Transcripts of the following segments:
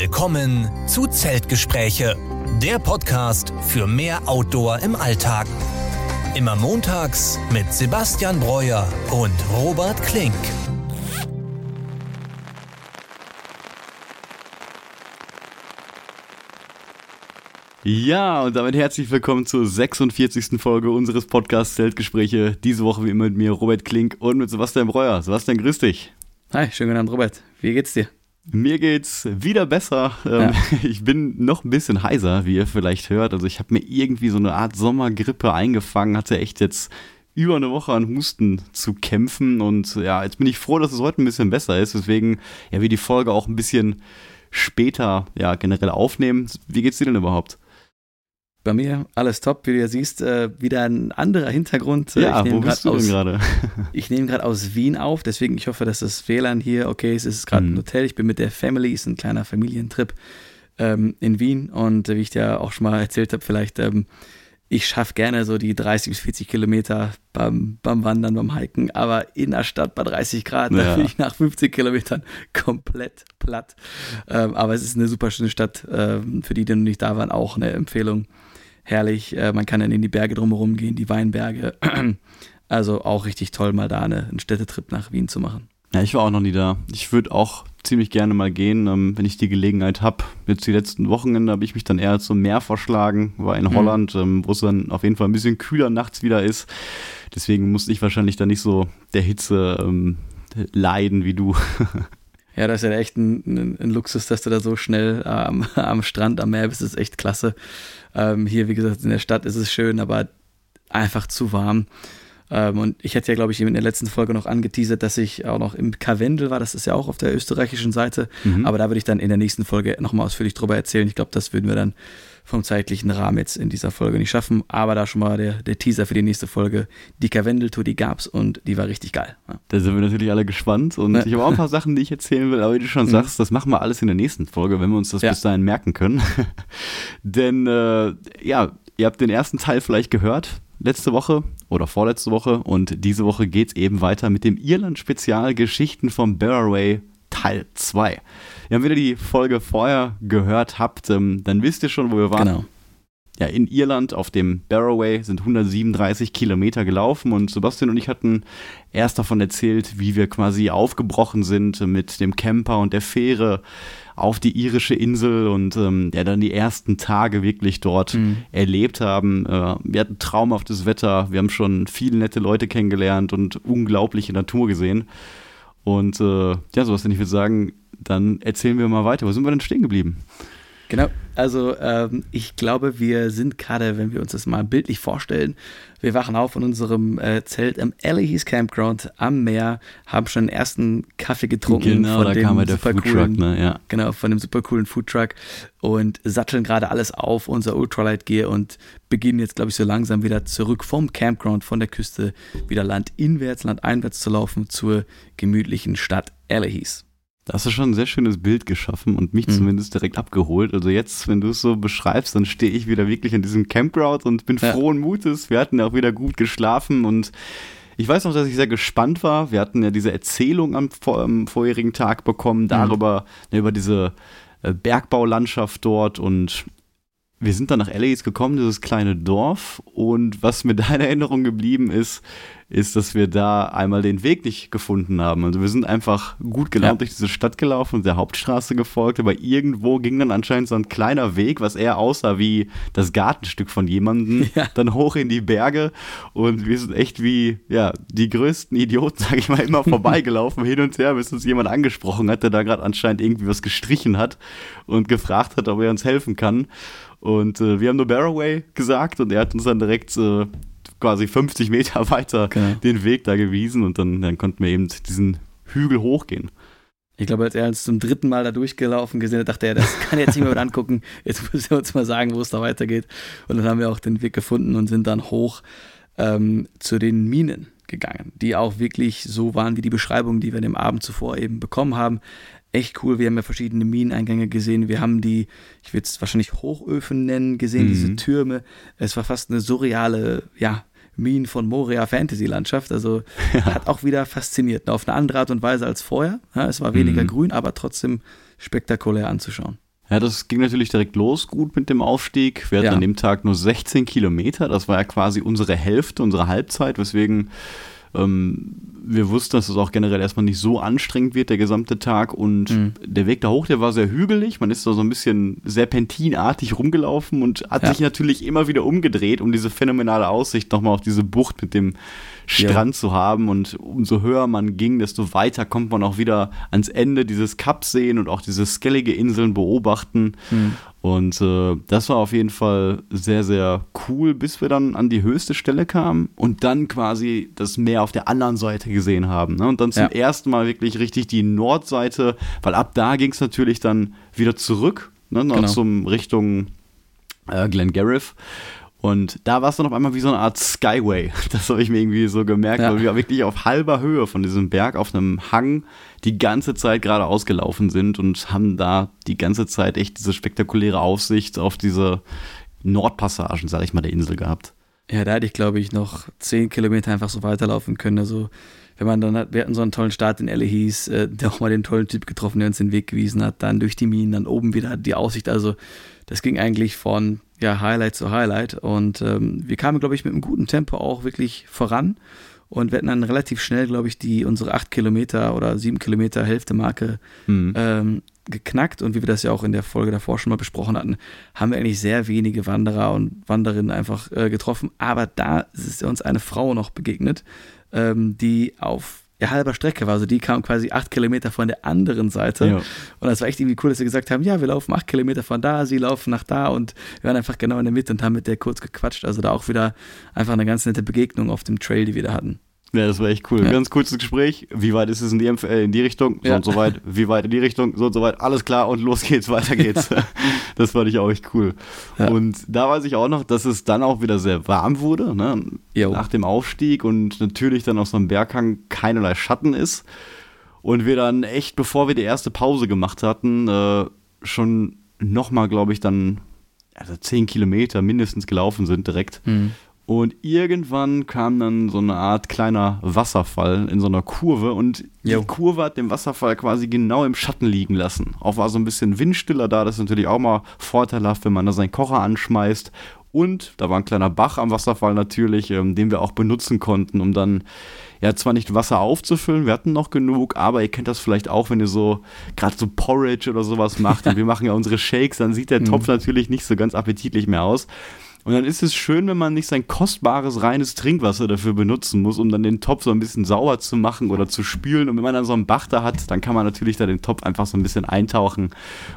Willkommen zu Zeltgespräche, der Podcast für mehr Outdoor im Alltag. Immer montags mit Sebastian Breuer und Robert Klink. Ja, und damit herzlich willkommen zur 46. Folge unseres Podcasts Zeltgespräche. Diese Woche wie immer mit mir Robert Klink und mit Sebastian Breuer. Sebastian, grüß dich. Hi, schönen guten Abend, Robert. Wie geht's dir? Mir geht's wieder besser. Ähm, ja. Ich bin noch ein bisschen heiser, wie ihr vielleicht hört. Also ich habe mir irgendwie so eine Art Sommergrippe eingefangen, hatte echt jetzt über eine Woche an Husten zu kämpfen und ja, jetzt bin ich froh, dass es heute ein bisschen besser ist, deswegen ja, wir die Folge auch ein bisschen später ja generell aufnehmen. Wie geht's dir denn überhaupt? Bei mir alles top, wie du ja siehst, äh, wieder ein anderer Hintergrund. Äh, ja, wo bist du denn gerade? ich nehme gerade aus Wien auf, deswegen ich hoffe, dass das WLAN hier okay ist. Es ist gerade mhm. ein Hotel, ich bin mit der Family, ist ein kleiner Familientrip ähm, in Wien und äh, wie ich dir auch schon mal erzählt habe, vielleicht ähm, ich schaffe gerne so die 30 bis 40 Kilometer beim, beim Wandern, beim Hiken, aber in der Stadt bei 30 Grad, ja. da bin ich nach 50 Kilometern komplett platt. Ähm, aber es ist eine super schöne Stadt, ähm, für die, die noch nicht da waren, auch eine Empfehlung herrlich. Äh, man kann dann in die Berge drumherum gehen, die Weinberge. Also auch richtig toll, mal da eine, einen Städtetrip nach Wien zu machen. Ja, ich war auch noch nie da. Ich würde auch ziemlich gerne mal gehen, ähm, wenn ich die Gelegenheit habe. Jetzt die letzten Wochenende habe ich mich dann eher zum Meer verschlagen, war in mhm. Holland, ähm, wo es dann auf jeden Fall ein bisschen kühler nachts wieder ist. Deswegen musste ich wahrscheinlich da nicht so der Hitze ähm, leiden wie du. Ja, das ist ja echt ein, ein, ein Luxus, dass du da so schnell ähm, am Strand, am Meer bist. Das ist echt klasse. Ähm, hier, wie gesagt, in der Stadt ist es schön, aber einfach zu warm. Ähm, und ich hätte ja, glaube ich, in der letzten Folge noch angeteasert, dass ich auch noch im Karwendel war. Das ist ja auch auf der österreichischen Seite. Mhm. Aber da würde ich dann in der nächsten Folge nochmal ausführlich drüber erzählen. Ich glaube, das würden wir dann vom zeitlichen Rahmen jetzt in dieser Folge nicht schaffen. Aber da schon mal der, der Teaser für die nächste Folge. Die Karwendeltour, die gab's und die war richtig geil. Ja. Da sind wir natürlich alle gespannt. Und ja. ich habe auch ein paar Sachen, die ich erzählen will. Aber wie du schon mhm. sagst, das machen wir alles in der nächsten Folge, wenn wir uns das ja. bis dahin merken können. Denn äh, ja, ihr habt den ersten Teil vielleicht gehört letzte Woche oder vorletzte Woche und diese Woche geht es eben weiter mit dem Irland-Spezial Geschichten vom Barraway Teil 2. Ja, wenn ihr die Folge vorher gehört habt, ähm, dann wisst ihr schon, wo wir waren. Genau. Ja, in Irland auf dem Barroway sind 137 Kilometer gelaufen und Sebastian und ich hatten erst davon erzählt, wie wir quasi aufgebrochen sind mit dem Camper und der Fähre auf die irische Insel und ähm, ja, dann die ersten Tage wirklich dort mhm. erlebt haben. Äh, wir hatten traumhaftes Wetter, wir haben schon viele nette Leute kennengelernt und unglaubliche Natur gesehen. Und äh, ja, sowas, denn ich würde sagen, dann erzählen wir mal weiter. Wo sind wir denn stehen geblieben? Genau, also ähm, ich glaube, wir sind gerade, wenn wir uns das mal bildlich vorstellen, wir wachen auf in unserem äh, Zelt am Ellie's Campground am Meer, haben schon den ersten Kaffee getrunken. Genau, von da dem kam ja der Foodtruck, ne? Ja. Genau, von dem super coolen Foodtruck und satteln gerade alles auf, unser Ultralight Gear und beginnen jetzt, glaube ich, so langsam wieder zurück vom Campground, von der Küste, wieder landinwärts, landeinwärts zu laufen zur gemütlichen Stadt Ellie's. Da hast du schon ein sehr schönes Bild geschaffen und mich mhm. zumindest direkt abgeholt. Also jetzt, wenn du es so beschreibst, dann stehe ich wieder wirklich in diesem Campground und bin ja. frohen Mutes. Wir hatten ja auch wieder gut geschlafen und ich weiß noch, dass ich sehr gespannt war. Wir hatten ja diese Erzählung am, am vorherigen Tag bekommen, darüber, mhm. über diese äh, Bergbaulandschaft dort und wir sind dann nach Ellis gekommen, dieses kleine Dorf. Und was mir da in Erinnerung geblieben ist, ist, dass wir da einmal den Weg nicht gefunden haben. Also wir sind einfach gut gelaunt ja. durch diese Stadt gelaufen und der Hauptstraße gefolgt, aber irgendwo ging dann anscheinend so ein kleiner Weg, was eher aussah wie das Gartenstück von jemandem, ja. dann hoch in die Berge und wir sind echt wie, ja, die größten Idioten, sag ich mal, immer vorbeigelaufen, hin und her, bis uns jemand angesprochen hat, der da gerade anscheinend irgendwie was gestrichen hat und gefragt hat, ob er uns helfen kann. Und äh, wir haben nur Barroway gesagt und er hat uns dann direkt äh, quasi 50 Meter weiter genau. den Weg da gewiesen und dann, dann konnten wir eben diesen Hügel hochgehen. Ich glaube, als er uns zum dritten Mal da durchgelaufen gesehen hat, dachte er, das kann er jetzt nicht mehr mit angucken. Jetzt muss er uns mal sagen, wo es da weitergeht. Und dann haben wir auch den Weg gefunden und sind dann hoch ähm, zu den Minen gegangen, die auch wirklich so waren wie die Beschreibung, die wir dem Abend zuvor eben bekommen haben. Echt cool. Wir haben ja verschiedene Mineneingänge gesehen. Wir haben die, ich würde es wahrscheinlich Hochöfen nennen, gesehen, mhm. diese Türme. Es war fast eine surreale, ja, Minen von Moria Fantasy-Landschaft. Also ja. hat auch wieder fasziniert. Auf eine andere Art und Weise als vorher. Ja, es war weniger mhm. grün, aber trotzdem spektakulär anzuschauen. Ja, das ging natürlich direkt los gut mit dem Aufstieg. Wir hatten ja. an dem Tag nur 16 Kilometer. Das war ja quasi unsere Hälfte, unsere Halbzeit, weswegen ähm, wir wussten, dass es auch generell erstmal nicht so anstrengend wird, der gesamte Tag. Und mhm. der Weg da hoch, der war sehr hügelig. Man ist da so ein bisschen serpentinartig rumgelaufen und hat ja. sich natürlich immer wieder umgedreht, um diese phänomenale Aussicht nochmal auf diese Bucht mit dem Strand ja. zu haben. Und umso höher man ging, desto weiter kommt man auch wieder ans Ende dieses Cups sehen und auch diese skellige Inseln beobachten. Mhm. Und äh, das war auf jeden Fall sehr, sehr cool, bis wir dann an die höchste Stelle kamen und dann quasi das Meer auf der anderen Seite gesehen haben. Ne? Und dann zum ja. ersten Mal wirklich richtig die Nordseite, weil ab da ging es natürlich dann wieder zurück, ne? Genau. zum Richtung äh, Glengarriff. Und da war es dann auf einmal wie so eine Art Skyway. Das habe ich mir irgendwie so gemerkt, ja. weil wir wirklich auf halber Höhe von diesem Berg auf einem Hang die ganze Zeit gerade ausgelaufen sind und haben da die ganze Zeit echt diese spektakuläre Aufsicht auf diese Nordpassagen, sage ich mal, der Insel gehabt. Ja, da hätte ich, glaube ich, noch zehn Kilometer einfach so weiterlaufen können. Also, wenn man dann hat, wir hatten so einen tollen Start in Hieß, äh, der auch mal den tollen Typ getroffen, der uns den Weg gewiesen hat, dann durch die Minen, dann oben wieder die Aussicht. Also, das ging eigentlich von ja, Highlight zu Highlight. Und ähm, wir kamen, glaube ich, mit einem guten Tempo auch wirklich voran. Und wir hatten dann relativ schnell, glaube ich, die unsere acht Kilometer oder sieben Kilometer Hälfte-Marke mhm. ähm, geknackt. Und wie wir das ja auch in der Folge davor schon mal besprochen hatten, haben wir eigentlich sehr wenige Wanderer und Wanderinnen einfach äh, getroffen. Aber da ist uns eine Frau noch begegnet, ähm, die auf ja, halber Strecke war. Also die kam quasi acht Kilometer von der anderen Seite. Ja. Und das war echt irgendwie cool, dass sie gesagt haben, ja, wir laufen acht Kilometer von da, sie laufen nach da und wir waren einfach genau in der Mitte und haben mit der kurz gequatscht. Also da auch wieder einfach eine ganz nette Begegnung auf dem Trail, die wir da hatten. Ja, das war echt cool. Ja. Ganz kurzes Gespräch. Wie weit ist es in die, äh, in die Richtung? So ja. und so weit. Wie weit in die Richtung? So und so weit. Alles klar und los geht's, weiter geht's. das fand ich auch echt cool. Ja. Und da weiß ich auch noch, dass es dann auch wieder sehr warm wurde, ne? nach dem Aufstieg und natürlich dann auf so einem Berghang keinerlei Schatten ist. Und wir dann echt, bevor wir die erste Pause gemacht hatten, äh, schon nochmal, glaube ich, dann also 10 Kilometer mindestens gelaufen sind direkt. Mhm. Und irgendwann kam dann so eine Art kleiner Wasserfall in so einer Kurve und die jo. Kurve hat den Wasserfall quasi genau im Schatten liegen lassen. Auch war so ein bisschen windstiller da, das ist natürlich auch mal vorteilhaft, wenn man da seinen Kocher anschmeißt. Und da war ein kleiner Bach am Wasserfall natürlich, ähm, den wir auch benutzen konnten, um dann ja zwar nicht Wasser aufzufüllen, wir hatten noch genug, aber ihr kennt das vielleicht auch, wenn ihr so gerade so Porridge oder sowas macht und wir machen ja unsere Shakes, dann sieht der mhm. Topf natürlich nicht so ganz appetitlich mehr aus. Und dann ist es schön, wenn man nicht sein kostbares, reines Trinkwasser dafür benutzen muss, um dann den Topf so ein bisschen sauber zu machen oder zu spülen. Und wenn man dann so einen Bach da hat, dann kann man natürlich da den Topf einfach so ein bisschen eintauchen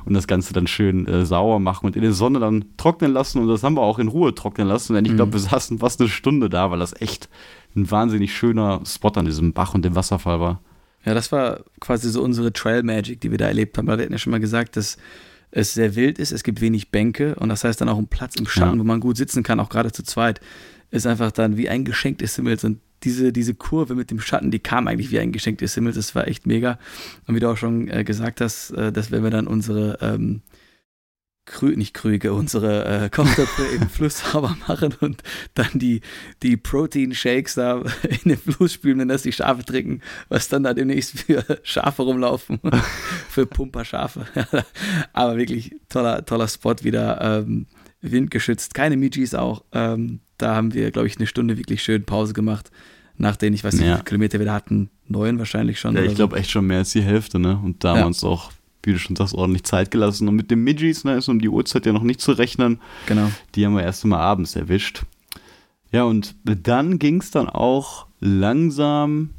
und das Ganze dann schön äh, sauer machen und in der Sonne dann trocknen lassen. Und das haben wir auch in Ruhe trocknen lassen. Denn ich glaube, mhm. wir saßen fast eine Stunde da, weil das echt ein wahnsinnig schöner Spot an diesem Bach und dem Wasserfall war. Ja, das war quasi so unsere Trail Magic, die wir da erlebt haben. Weil wir hatten ja schon mal gesagt, dass es sehr wild ist, es gibt wenig Bänke und das heißt dann auch ein Platz im Schatten, ja. wo man gut sitzen kann, auch gerade zu zweit, ist einfach dann wie ein Geschenk des Himmels und diese, diese Kurve mit dem Schatten, die kam eigentlich wie ein Geschenk des Himmels, das war echt mega. Und wie du auch schon äh, gesagt hast, äh, dass wenn wir dann unsere ähm, Krü nicht Krüge, unsere äh, Kochtöpfe im Fluss sauber machen und dann die, die Protein-Shakes da in den Fluss spülen, wenn das die Schafe trinken, was dann da demnächst für Schafe rumlaufen, für Pumperschafe. Aber wirklich toller, toller Spot wieder, ähm, windgeschützt, keine Mijis auch. Ähm, da haben wir, glaube ich, eine Stunde wirklich schön Pause gemacht, nach denen, ich weiß nicht, ja. wie viele Kilometer wir da hatten, neun wahrscheinlich schon. Ja, ich glaube echt schon mehr als die Hälfte, ne? Und da ja. auch wie du schon sagst, ordentlich Zeit gelassen. Und mit den Midgies ne, ist um die Uhrzeit ja noch nicht zu rechnen. Genau. Die haben wir erst einmal abends erwischt. Ja, und dann ging es dann auch langsam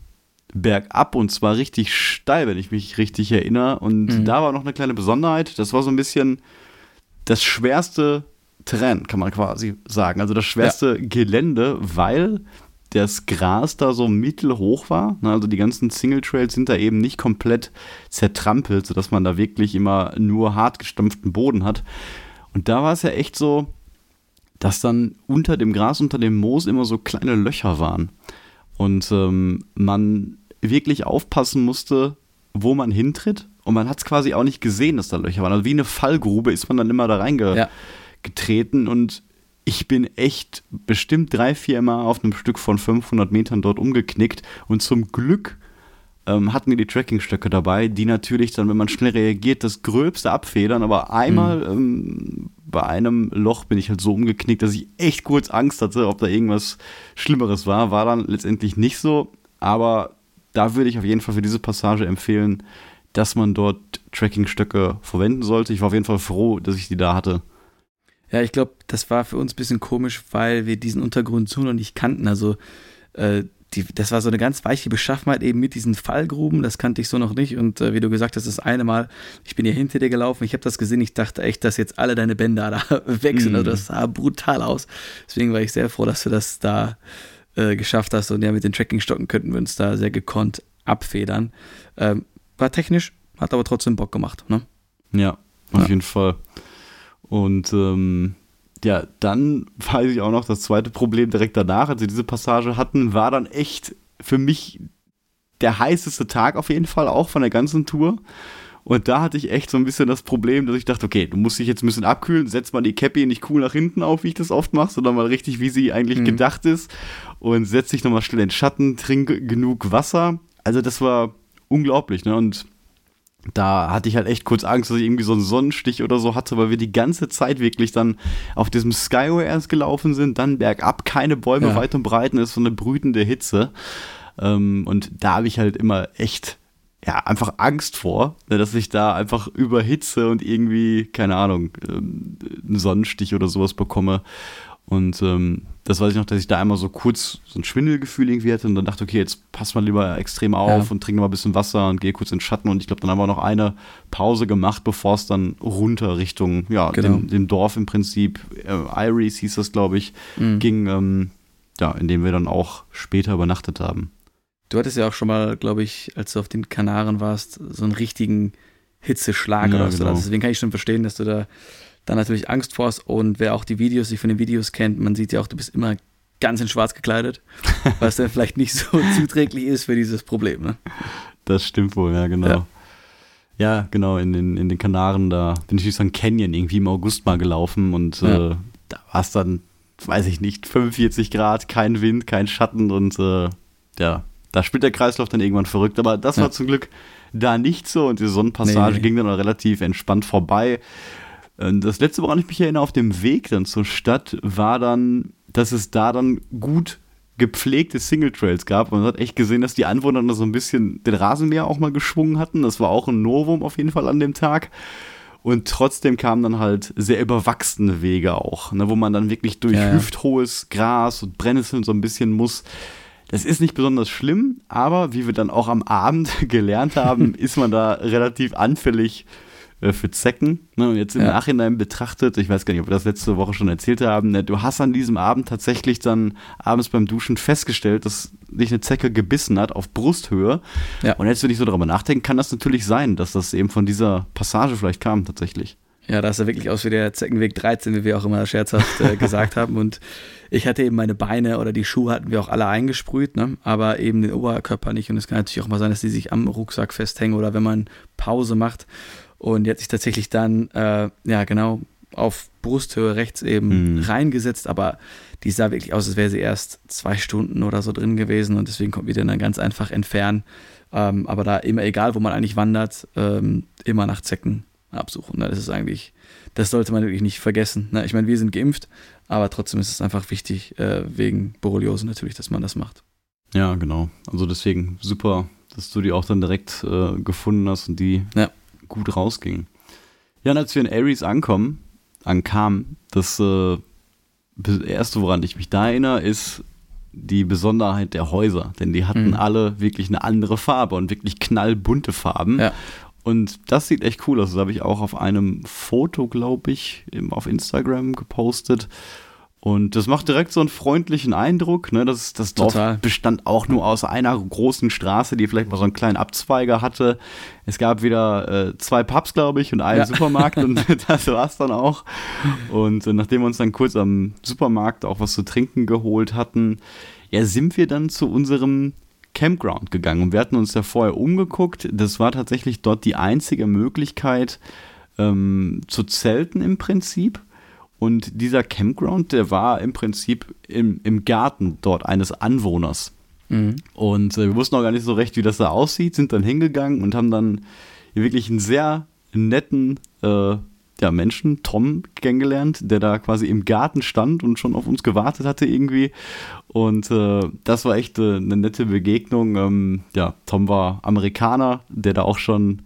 bergab und zwar richtig steil, wenn ich mich richtig erinnere. Und mhm. da war noch eine kleine Besonderheit. Das war so ein bisschen das schwerste Terrain, kann man quasi sagen. Also das schwerste ja. Gelände, weil das Gras da so mittelhoch war. Ne? Also die ganzen Single Trails sind da eben nicht komplett zertrampelt, sodass man da wirklich immer nur hart gestampften Boden hat. Und da war es ja echt so, dass dann unter dem Gras, unter dem Moos immer so kleine Löcher waren. Und ähm, man wirklich aufpassen musste, wo man hintritt. Und man hat es quasi auch nicht gesehen, dass da Löcher waren. Also wie eine Fallgrube ist man dann immer da reingetreten. Ja. Und ich bin echt bestimmt drei, vier Mal auf einem Stück von 500 Metern dort umgeknickt und zum Glück ähm, hatten wir die Trackingstöcke dabei, die natürlich dann, wenn man schnell reagiert, das Gröbste abfedern. Aber einmal mhm. ähm, bei einem Loch bin ich halt so umgeknickt, dass ich echt kurz Angst hatte, ob da irgendwas Schlimmeres war. War dann letztendlich nicht so. Aber da würde ich auf jeden Fall für diese Passage empfehlen, dass man dort Trackingstöcke verwenden sollte. Ich war auf jeden Fall froh, dass ich die da hatte. Ja, ich glaube, das war für uns ein bisschen komisch, weil wir diesen Untergrund so noch nicht kannten. Also äh, die, das war so eine ganz weiche Beschaffenheit eben mit diesen Fallgruben, das kannte ich so noch nicht. Und äh, wie du gesagt hast, das eine Mal, ich bin hier hinter dir gelaufen, ich habe das gesehen, ich dachte echt, dass jetzt alle deine Bänder da weg sind. Mm. Also das sah brutal aus. Deswegen war ich sehr froh, dass du das da äh, geschafft hast. Und ja, mit den Trackingstocken könnten wir uns da sehr gekonnt abfedern. Ähm, war technisch, hat aber trotzdem Bock gemacht. Ne? Ja, auf ja. jeden Fall. Und ähm, ja, dann weiß ich auch noch, das zweite Problem direkt danach, als wir diese Passage hatten, war dann echt für mich der heißeste Tag auf jeden Fall auch von der ganzen Tour. Und da hatte ich echt so ein bisschen das Problem, dass ich dachte, okay, du musst dich jetzt ein bisschen abkühlen, setz mal die Cappy nicht cool nach hinten auf, wie ich das oft mache, sondern mal richtig, wie sie eigentlich mhm. gedacht ist. Und setz dich nochmal schnell in den Schatten, trink genug Wasser. Also das war unglaublich, ne? Und da hatte ich halt echt kurz Angst, dass ich irgendwie so einen Sonnenstich oder so hatte, weil wir die ganze Zeit wirklich dann auf diesem Skyway erst gelaufen sind, dann bergab, keine Bäume ja. weit und breit und ist so eine brütende Hitze. Ähm, und da habe ich halt immer echt, ja, einfach Angst vor, ne, dass ich da einfach überhitze und irgendwie, keine Ahnung, ähm, einen Sonnenstich oder sowas bekomme. Und ähm, das weiß ich noch, dass ich da einmal so kurz so ein Schwindelgefühl irgendwie hatte und dann dachte, okay, jetzt pass mal lieber extrem auf ja. und trink mal ein bisschen Wasser und gehe kurz in den Schatten. Und ich glaube, dann haben wir noch eine Pause gemacht, bevor es dann runter Richtung, ja, genau. dem, dem, Dorf im Prinzip, äh, Iris hieß das, glaube ich, mhm. ging, ähm, ja, in dem wir dann auch später übernachtet haben. Du hattest ja auch schon mal, glaube ich, als du auf den Kanaren warst, so einen richtigen Hitzeschlag ja, oder so. Genau. Deswegen kann ich schon verstehen, dass du da dann natürlich Angst vor und wer auch die Videos, sich von den Videos kennt, man sieht ja auch, du bist immer ganz in schwarz gekleidet, was dann vielleicht nicht so zuträglich ist für dieses Problem. Ne? Das stimmt wohl, ja, genau. Ja. Ja, genau, in den, in den Kanaren, da bin ich durch so ein Canyon irgendwie im August mal gelaufen und ja. äh, da war es dann, weiß ich nicht, 45 Grad, kein Wind, kein Schatten und äh, ja, da spielt der Kreislauf dann irgendwann verrückt. Aber das ja. war zum Glück da nicht so und die Sonnenpassage nee, nee. ging dann relativ entspannt vorbei. Äh, das letzte, woran ich mich erinnere, auf dem Weg dann zur Stadt, war dann, dass es da dann gut gepflegte Single Trails gab. Man hat echt gesehen, dass die Anwohner da so ein bisschen den Rasenmäher auch mal geschwungen hatten. Das war auch ein Novum auf jeden Fall an dem Tag. Und trotzdem kamen dann halt sehr überwachsene Wege auch, ne, wo man dann wirklich durch ja, ja. hüfthohes Gras und Brennnesseln so ein bisschen muss. Das ist nicht besonders schlimm, aber wie wir dann auch am Abend gelernt haben, ist man da relativ anfällig äh, für Zecken. Ne? Und jetzt im ja. Nachhinein betrachtet, ich weiß gar nicht, ob wir das letzte Woche schon erzählt haben, ne? du hast an diesem Abend tatsächlich dann abends beim Duschen festgestellt, dass dich eine Zecke gebissen hat auf Brusthöhe. Ja. Und jetzt, wenn ich so darüber nachdenken, kann das natürlich sein, dass das eben von dieser Passage vielleicht kam tatsächlich. Ja, da ist er wirklich aus wie der Zeckenweg 13, wie wir auch immer scherzhaft äh, gesagt haben. Und ich hatte eben meine Beine oder die Schuhe hatten wir auch alle eingesprüht, ne? aber eben den Oberkörper nicht. Und es kann natürlich auch mal sein, dass die sich am Rucksack festhängen oder wenn man Pause macht. Und die hat sich tatsächlich dann, äh, ja, genau auf Brusthöhe rechts eben mhm. reingesetzt, aber die sah wirklich aus, als wäre sie erst zwei Stunden oder so drin gewesen und deswegen konnten wir den dann ganz einfach entfernen. Ähm, aber da immer egal, wo man eigentlich wandert, ähm, immer nach Zecken absuchen. Ne? Das ist eigentlich, das sollte man wirklich nicht vergessen. Ne? Ich meine, wir sind geimpft, aber trotzdem ist es einfach wichtig, äh, wegen Borreliose natürlich, dass man das macht. Ja, genau. Also deswegen super, dass du die auch dann direkt äh, gefunden hast und die ja gut rausging. Ja, und als wir in Ares ankommen, ankamen, das äh, erste, woran ich mich da erinnere, ist die Besonderheit der Häuser. Denn die hatten mhm. alle wirklich eine andere Farbe und wirklich knallbunte Farben. Ja. Und das sieht echt cool aus. Das habe ich auch auf einem Foto, glaube ich, auf Instagram gepostet. Und das macht direkt so einen freundlichen Eindruck. Ne? Das, das Dorf Total. bestand auch nur aus einer großen Straße, die vielleicht mal so einen kleinen Abzweiger hatte. Es gab wieder äh, zwei Pubs, glaube ich, und einen ja. Supermarkt und das war es dann auch. Und äh, nachdem wir uns dann kurz am Supermarkt auch was zu trinken geholt hatten, ja, sind wir dann zu unserem Campground gegangen. Und wir hatten uns ja vorher umgeguckt. Das war tatsächlich dort die einzige Möglichkeit ähm, zu zelten im Prinzip. Und dieser Campground, der war im Prinzip im, im Garten dort eines Anwohners. Mhm. Und äh, wir wussten auch gar nicht so recht, wie das da aussieht, sind dann hingegangen und haben dann wirklich einen sehr netten äh, ja, Menschen, Tom, kennengelernt, der da quasi im Garten stand und schon auf uns gewartet hatte irgendwie. Und äh, das war echt äh, eine nette Begegnung. Ähm, ja, Tom war Amerikaner, der da auch schon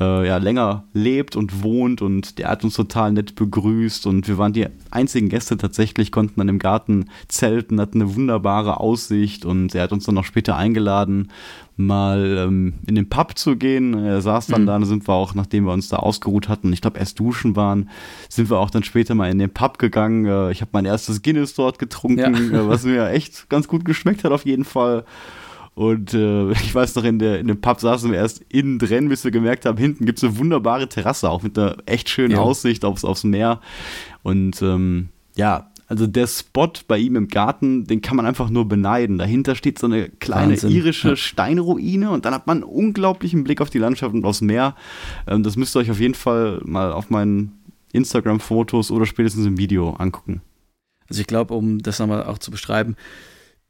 äh, ja, länger lebt und wohnt und der hat uns total nett begrüßt und wir waren die einzigen Gäste tatsächlich, konnten dann im Garten zelten, hatten eine wunderbare Aussicht und er hat uns dann noch später eingeladen, mal ähm, in den Pub zu gehen. Er saß dann mhm. da, sind wir auch, nachdem wir uns da ausgeruht hatten, ich glaube erst duschen waren, sind wir auch dann später mal in den Pub gegangen. Äh, ich habe mein erstes Guinness dort getrunken, ja. äh, was mir echt ganz gut geschmeckt hat auf jeden Fall. Und äh, ich weiß noch, in, der, in dem Pub saßen wir erst innen drin, bis wir gemerkt haben, hinten gibt es eine wunderbare Terrasse, auch mit einer echt schönen ja. Aussicht aufs, aufs Meer. Und ähm, ja, also der Spot bei ihm im Garten, den kann man einfach nur beneiden. Dahinter steht so eine kleine Wahnsinn. irische ja. Steinruine und dann hat man einen unglaublichen Blick auf die Landschaft und aufs Meer. Ähm, das müsst ihr euch auf jeden Fall mal auf meinen Instagram-Fotos oder spätestens im Video angucken. Also ich glaube, um das nochmal auch zu beschreiben,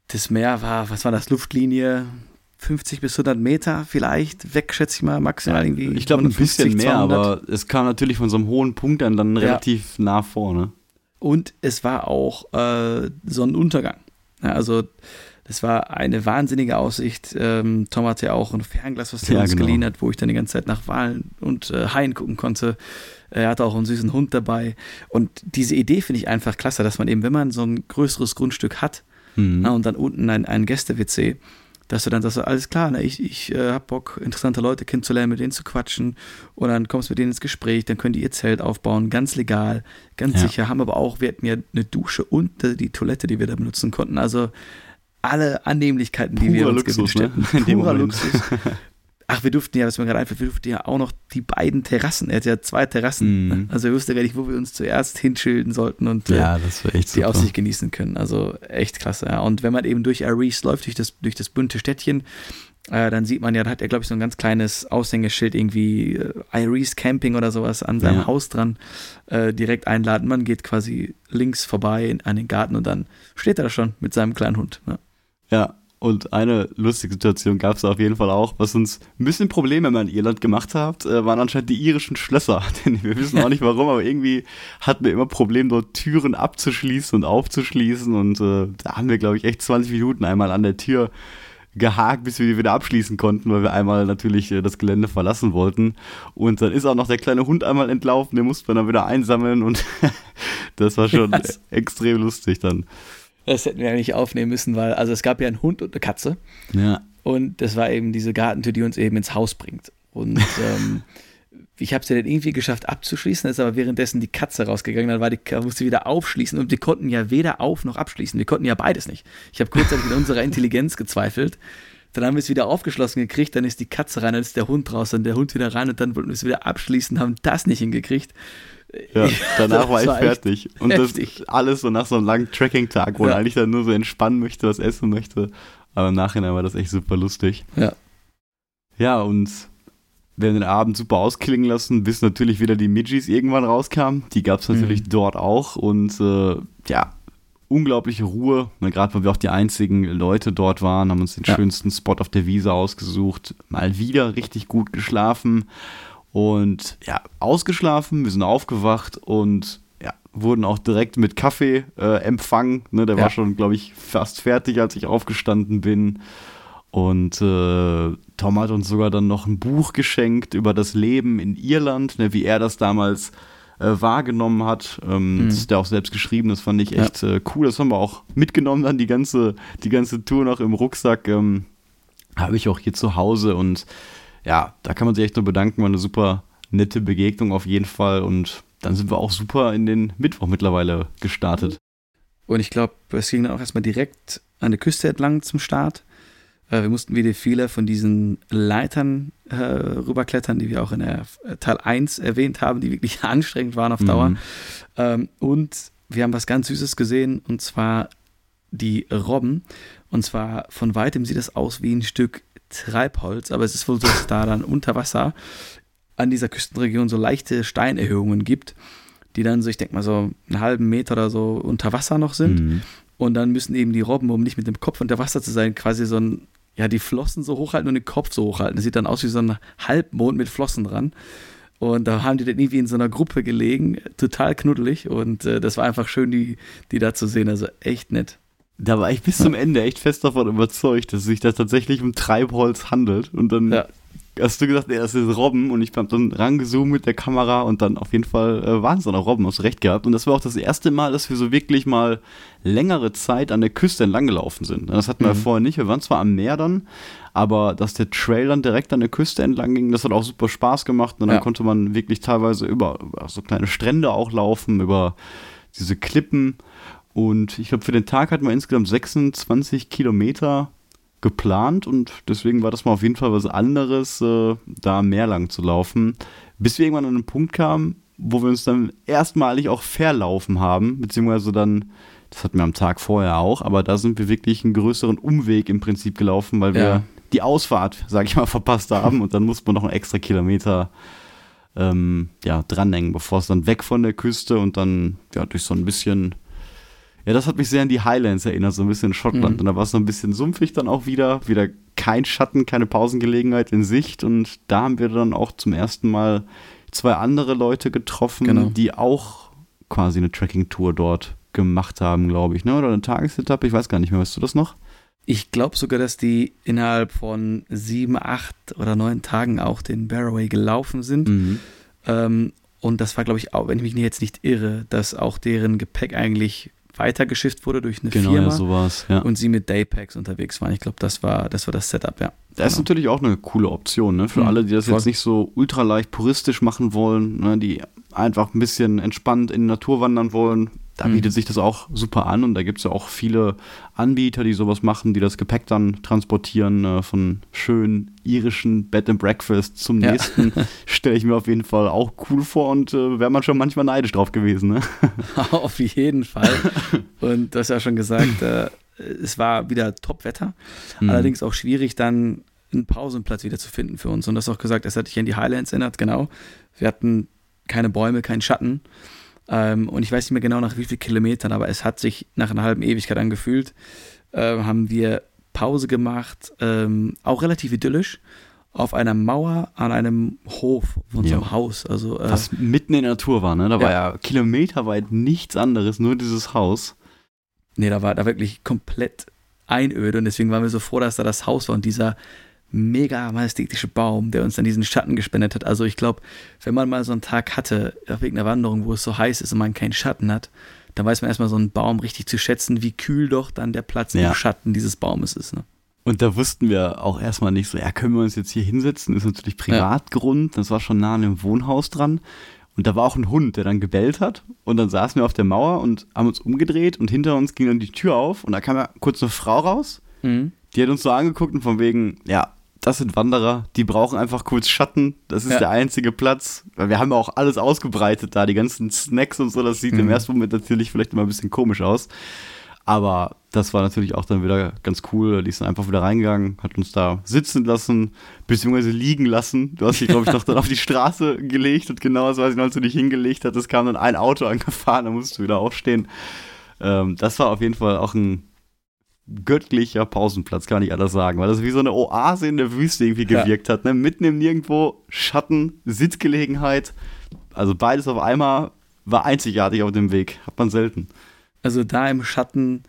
das Meer war, was war das, Luftlinie 50 bis 100 Meter vielleicht weg, schätze ich mal, maximal ja, irgendwie. Ich glaube ein bisschen mehr, 200. aber es kam natürlich von so einem hohen Punkt an dann relativ ja. nah vorne. Und es war auch äh, Sonnenuntergang. Ja, also das war eine wahnsinnige Aussicht. Ähm, Tom hatte ja auch ein Fernglas, was er ja, uns genau. geliehen hat, wo ich dann die ganze Zeit nach Wahlen und äh, Haien gucken konnte. Er hatte auch einen süßen Hund dabei. Und diese Idee finde ich einfach klasse, dass man eben, wenn man so ein größeres Grundstück hat, Mhm. Na, und dann unten ein, ein Gäste-WC, dass du dann sagst, alles klar, ne, ich, ich äh, hab Bock, interessante Leute kennenzulernen, mit denen zu quatschen und dann kommst du mit denen ins Gespräch, dann können die ihr Zelt aufbauen, ganz legal, ganz ja. sicher, haben aber auch, wir hatten ja eine Dusche und die Toilette, die wir da benutzen konnten, also alle Annehmlichkeiten, die Purer wir uns Luxus, gewünscht ne? hätten. Purer Luxus. Ach, wir durften ja, was mir gerade einfällt, wir durften ja auch noch die beiden Terrassen. Er hat ja zwei Terrassen. Mm. Also wir wussten gar nicht, wo wir uns zuerst hinschilden sollten und ja, äh, die super. Aussicht genießen können. Also echt klasse. Ja. Und wenn man eben durch Aris läuft, durch das, durch das bunte Städtchen, äh, dann sieht man ja, da hat er, glaube ich, so ein ganz kleines Aushängeschild, irgendwie äh, Iris Camping oder sowas an seinem ja. Haus dran, äh, direkt einladen. Man geht quasi links vorbei in, an den Garten und dann steht er da schon mit seinem kleinen Hund. Ja, ja und eine lustige Situation gab es auf jeden Fall auch, was uns ein bisschen Probleme in Irland gemacht hat, äh, waren anscheinend die irischen Schlösser. Denn wir wissen auch nicht warum, aber irgendwie hatten wir immer Probleme, dort Türen abzuschließen und aufzuschließen. Und äh, da haben wir, glaube ich, echt 20 Minuten einmal an der Tür gehakt, bis wir die wieder abschließen konnten, weil wir einmal natürlich äh, das Gelände verlassen wollten. Und dann ist auch noch der kleine Hund einmal entlaufen, den mussten wir dann wieder einsammeln und das war schon Was? extrem lustig dann. Das hätten wir nicht aufnehmen müssen, weil, also es gab ja einen Hund und eine Katze. Ja. Und das war eben diese Gartentür, die uns eben ins Haus bringt. Und ähm, ich habe es ja dann irgendwie geschafft abzuschließen, ist aber währenddessen die Katze rausgegangen, dann war die, musste sie wieder aufschließen und wir konnten ja weder auf noch abschließen. Wir konnten ja beides nicht. Ich habe kurzzeitig in unserer Intelligenz gezweifelt. Dann haben wir es wieder aufgeschlossen gekriegt, dann ist die Katze rein, dann ist der Hund raus, dann der Hund wieder rein und dann wollten wir es wieder abschließen, haben das nicht hingekriegt. Ja, danach war ich war fertig. Und heftig. das alles so nach so einem langen Tracking-Tag, wo ja. man eigentlich dann nur so entspannen möchte, was essen möchte. Aber im Nachhinein war das echt super lustig. Ja. Ja, und wir haben den Abend super ausklingen lassen, bis natürlich wieder die Midgies irgendwann rauskamen. Die gab es natürlich mhm. dort auch. Und äh, ja, unglaubliche Ruhe. Gerade weil wir auch die einzigen Leute dort waren, haben uns den ja. schönsten Spot auf der Wiese ausgesucht. Mal wieder richtig gut geschlafen. Und ja, ausgeschlafen, wir sind aufgewacht und ja, wurden auch direkt mit Kaffee äh, empfangen. Ne, der ja. war schon, glaube ich, fast fertig, als ich aufgestanden bin. Und äh, Tom hat uns sogar dann noch ein Buch geschenkt über das Leben in Irland, ne, wie er das damals äh, wahrgenommen hat. Ähm, mhm. Das ist ja auch selbst geschrieben, das fand ich echt ja. äh, cool. Das haben wir auch mitgenommen, dann die ganze, die ganze Tour noch im Rucksack. Ähm, Habe ich auch hier zu Hause und ja, da kann man sich echt nur bedanken, war eine super nette Begegnung auf jeden Fall und dann sind wir auch super in den Mittwoch mittlerweile gestartet. Und ich glaube, es ging dann auch erstmal direkt an der Küste entlang zum Start. Äh, wir mussten wieder viele von diesen Leitern äh, rüberklettern, die wir auch in der äh, Teil 1 erwähnt haben, die wirklich anstrengend waren auf Dauer. Mhm. Ähm, und wir haben was ganz Süßes gesehen, und zwar die Robben. Und zwar von weitem sieht es aus wie ein Stück Treibholz, aber es ist wohl so, dass da dann unter Wasser an dieser Küstenregion so leichte Steinerhöhungen gibt, die dann so, ich denke mal, so einen halben Meter oder so unter Wasser noch sind. Mhm. Und dann müssen eben die Robben, um nicht mit dem Kopf unter Wasser zu sein, quasi so ein, ja, die Flossen so hochhalten und den Kopf so hochhalten. Das sieht dann aus wie so ein Halbmond mit Flossen dran. Und da haben die dann irgendwie in so einer Gruppe gelegen, total knuddelig. Und äh, das war einfach schön, die, die da zu sehen. Also echt nett. Da war ich bis zum Ende echt fest davon überzeugt, dass sich da tatsächlich um Treibholz handelt. Und dann ja. hast du gesagt, ey, das ist Robben. Und ich habe dann rangezoomt mit der Kamera und dann auf jeden Fall äh, waren es dann auch Robben, hast recht gehabt. Und das war auch das erste Mal, dass wir so wirklich mal längere Zeit an der Küste entlang gelaufen sind. Das hatten wir mhm. vorher nicht. Wir waren zwar am Meer dann, aber dass der Trail dann direkt an der Küste entlang ging, das hat auch super Spaß gemacht. Und dann ja. konnte man wirklich teilweise über, über so kleine Strände auch laufen, über diese Klippen. Und ich glaube, für den Tag hatten wir insgesamt 26 Kilometer geplant und deswegen war das mal auf jeden Fall was anderes, äh, da mehr lang zu laufen. Bis wir irgendwann an einen Punkt kamen, wo wir uns dann erstmalig auch verlaufen haben, beziehungsweise dann, das hatten wir am Tag vorher auch, aber da sind wir wirklich einen größeren Umweg im Prinzip gelaufen, weil wir ja. die Ausfahrt, sag ich mal, verpasst haben und dann musste man noch einen extra Kilometer ähm, ja, dranhängen, bevor es dann weg von der Küste und dann ja, durch so ein bisschen ja, das hat mich sehr an die Highlands erinnert, so ein bisschen Schottland. Mhm. Und da war es so ein bisschen sumpfig dann auch wieder. Wieder kein Schatten, keine Pausengelegenheit in Sicht. Und da haben wir dann auch zum ersten Mal zwei andere Leute getroffen, genau. die auch quasi eine Trekking-Tour dort gemacht haben, glaube ich. Ne? Oder eine Tagesetappe, ich weiß gar nicht mehr. Weißt du das noch? Ich glaube sogar, dass die innerhalb von sieben, acht oder neun Tagen auch den Barroway gelaufen sind. Mhm. Ähm, und das war, glaube ich, auch, wenn ich mich jetzt nicht irre, dass auch deren Gepäck eigentlich weitergeschifft wurde durch eine genau, Firma. Ja, sowas, ja. Und sie mit Daypacks unterwegs waren. Ich glaube, das war, das war das Setup, ja. Das genau. ist natürlich auch eine coole Option, ne? Für mhm, alle, die das voll. jetzt nicht so ultraleicht puristisch machen wollen, ne? die einfach ein bisschen entspannt in die Natur wandern wollen, da bietet mhm. sich das auch super an und da gibt es ja auch viele Anbieter, die sowas machen, die das Gepäck dann transportieren äh, von schönen irischen Bed and Breakfast zum ja. nächsten. Stelle ich mir auf jeden Fall auch cool vor und äh, wäre man schon manchmal neidisch drauf gewesen. Ne? auf jeden Fall. Und du hast ja schon gesagt, äh, es war wieder Top-Wetter. Mhm. Allerdings auch schwierig, dann einen Pausenplatz wieder zu finden für uns. Und das auch gesagt, das hatte ich an die Highlands erinnert, genau. Wir hatten keine Bäume, keinen Schatten. Ähm, und ich weiß nicht mehr genau nach wie vielen Kilometern, aber es hat sich nach einer halben Ewigkeit angefühlt. Äh, haben wir Pause gemacht, ähm, auch relativ idyllisch, auf einer Mauer an einem Hof von ja. so einem Haus. Also, äh, Was mitten in der Natur war, ne? Da ja. war ja kilometerweit nichts anderes, nur dieses Haus. Nee, da war da wirklich komplett einöde und deswegen waren wir so froh, dass da das Haus war und dieser mega majestätische Baum, der uns dann diesen Schatten gespendet hat. Also ich glaube, wenn man mal so einen Tag hatte, auf irgendeiner Wanderung, wo es so heiß ist und man keinen Schatten hat, dann weiß man erstmal so einen Baum richtig zu schätzen, wie kühl doch dann der Platz ja. im Schatten dieses Baumes ist. Ne? Und da wussten wir auch erstmal nicht so, ja, können wir uns jetzt hier hinsetzen? Ist natürlich Privatgrund, ja. das war schon nah an dem Wohnhaus dran. Und da war auch ein Hund, der dann gebellt hat. Und dann saßen wir auf der Mauer und haben uns umgedreht und hinter uns ging dann die Tür auf und da kam ja kurz eine Frau raus. Mhm. Die hat uns so angeguckt und von wegen, ja, das sind Wanderer, die brauchen einfach kurz Schatten. Das ist ja. der einzige Platz. Weil wir haben ja auch alles ausgebreitet da, die ganzen Snacks und so. Das sieht mhm. im ersten Moment natürlich vielleicht immer ein bisschen komisch aus. Aber das war natürlich auch dann wieder ganz cool. Die ist dann einfach wieder reingegangen, hat uns da sitzen lassen, beziehungsweise liegen lassen. Du hast dich, glaube ich, noch dann auf die Straße gelegt und genau das weiß ich noch, als du dich hingelegt hattest, kam dann ein Auto angefahren, da musst du wieder aufstehen. Ähm, das war auf jeden Fall auch ein göttlicher Pausenplatz, kann ich alles sagen, weil das wie so eine Oase in der Wüste irgendwie gewirkt ja. hat. Ne? Mitten im Nirgendwo, Schatten, Sitzgelegenheit, also beides auf einmal war einzigartig auf dem Weg, hat man selten. Also da im Schatten,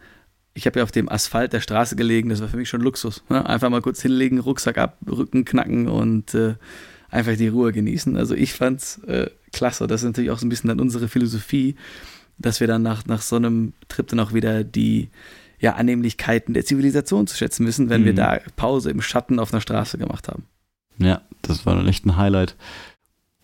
ich habe ja auf dem Asphalt der Straße gelegen, das war für mich schon Luxus. Ne? Einfach mal kurz hinlegen, Rucksack ab, Rücken knacken und äh, einfach die Ruhe genießen. Also ich fand's äh, klasse. Das ist natürlich auch so ein bisschen dann unsere Philosophie, dass wir dann nach, nach so einem Trip dann auch wieder die ja, Annehmlichkeiten der Zivilisation zu schätzen wissen, wenn mhm. wir da Pause im Schatten auf einer Straße gemacht haben. Ja, das war dann echt ein Highlight.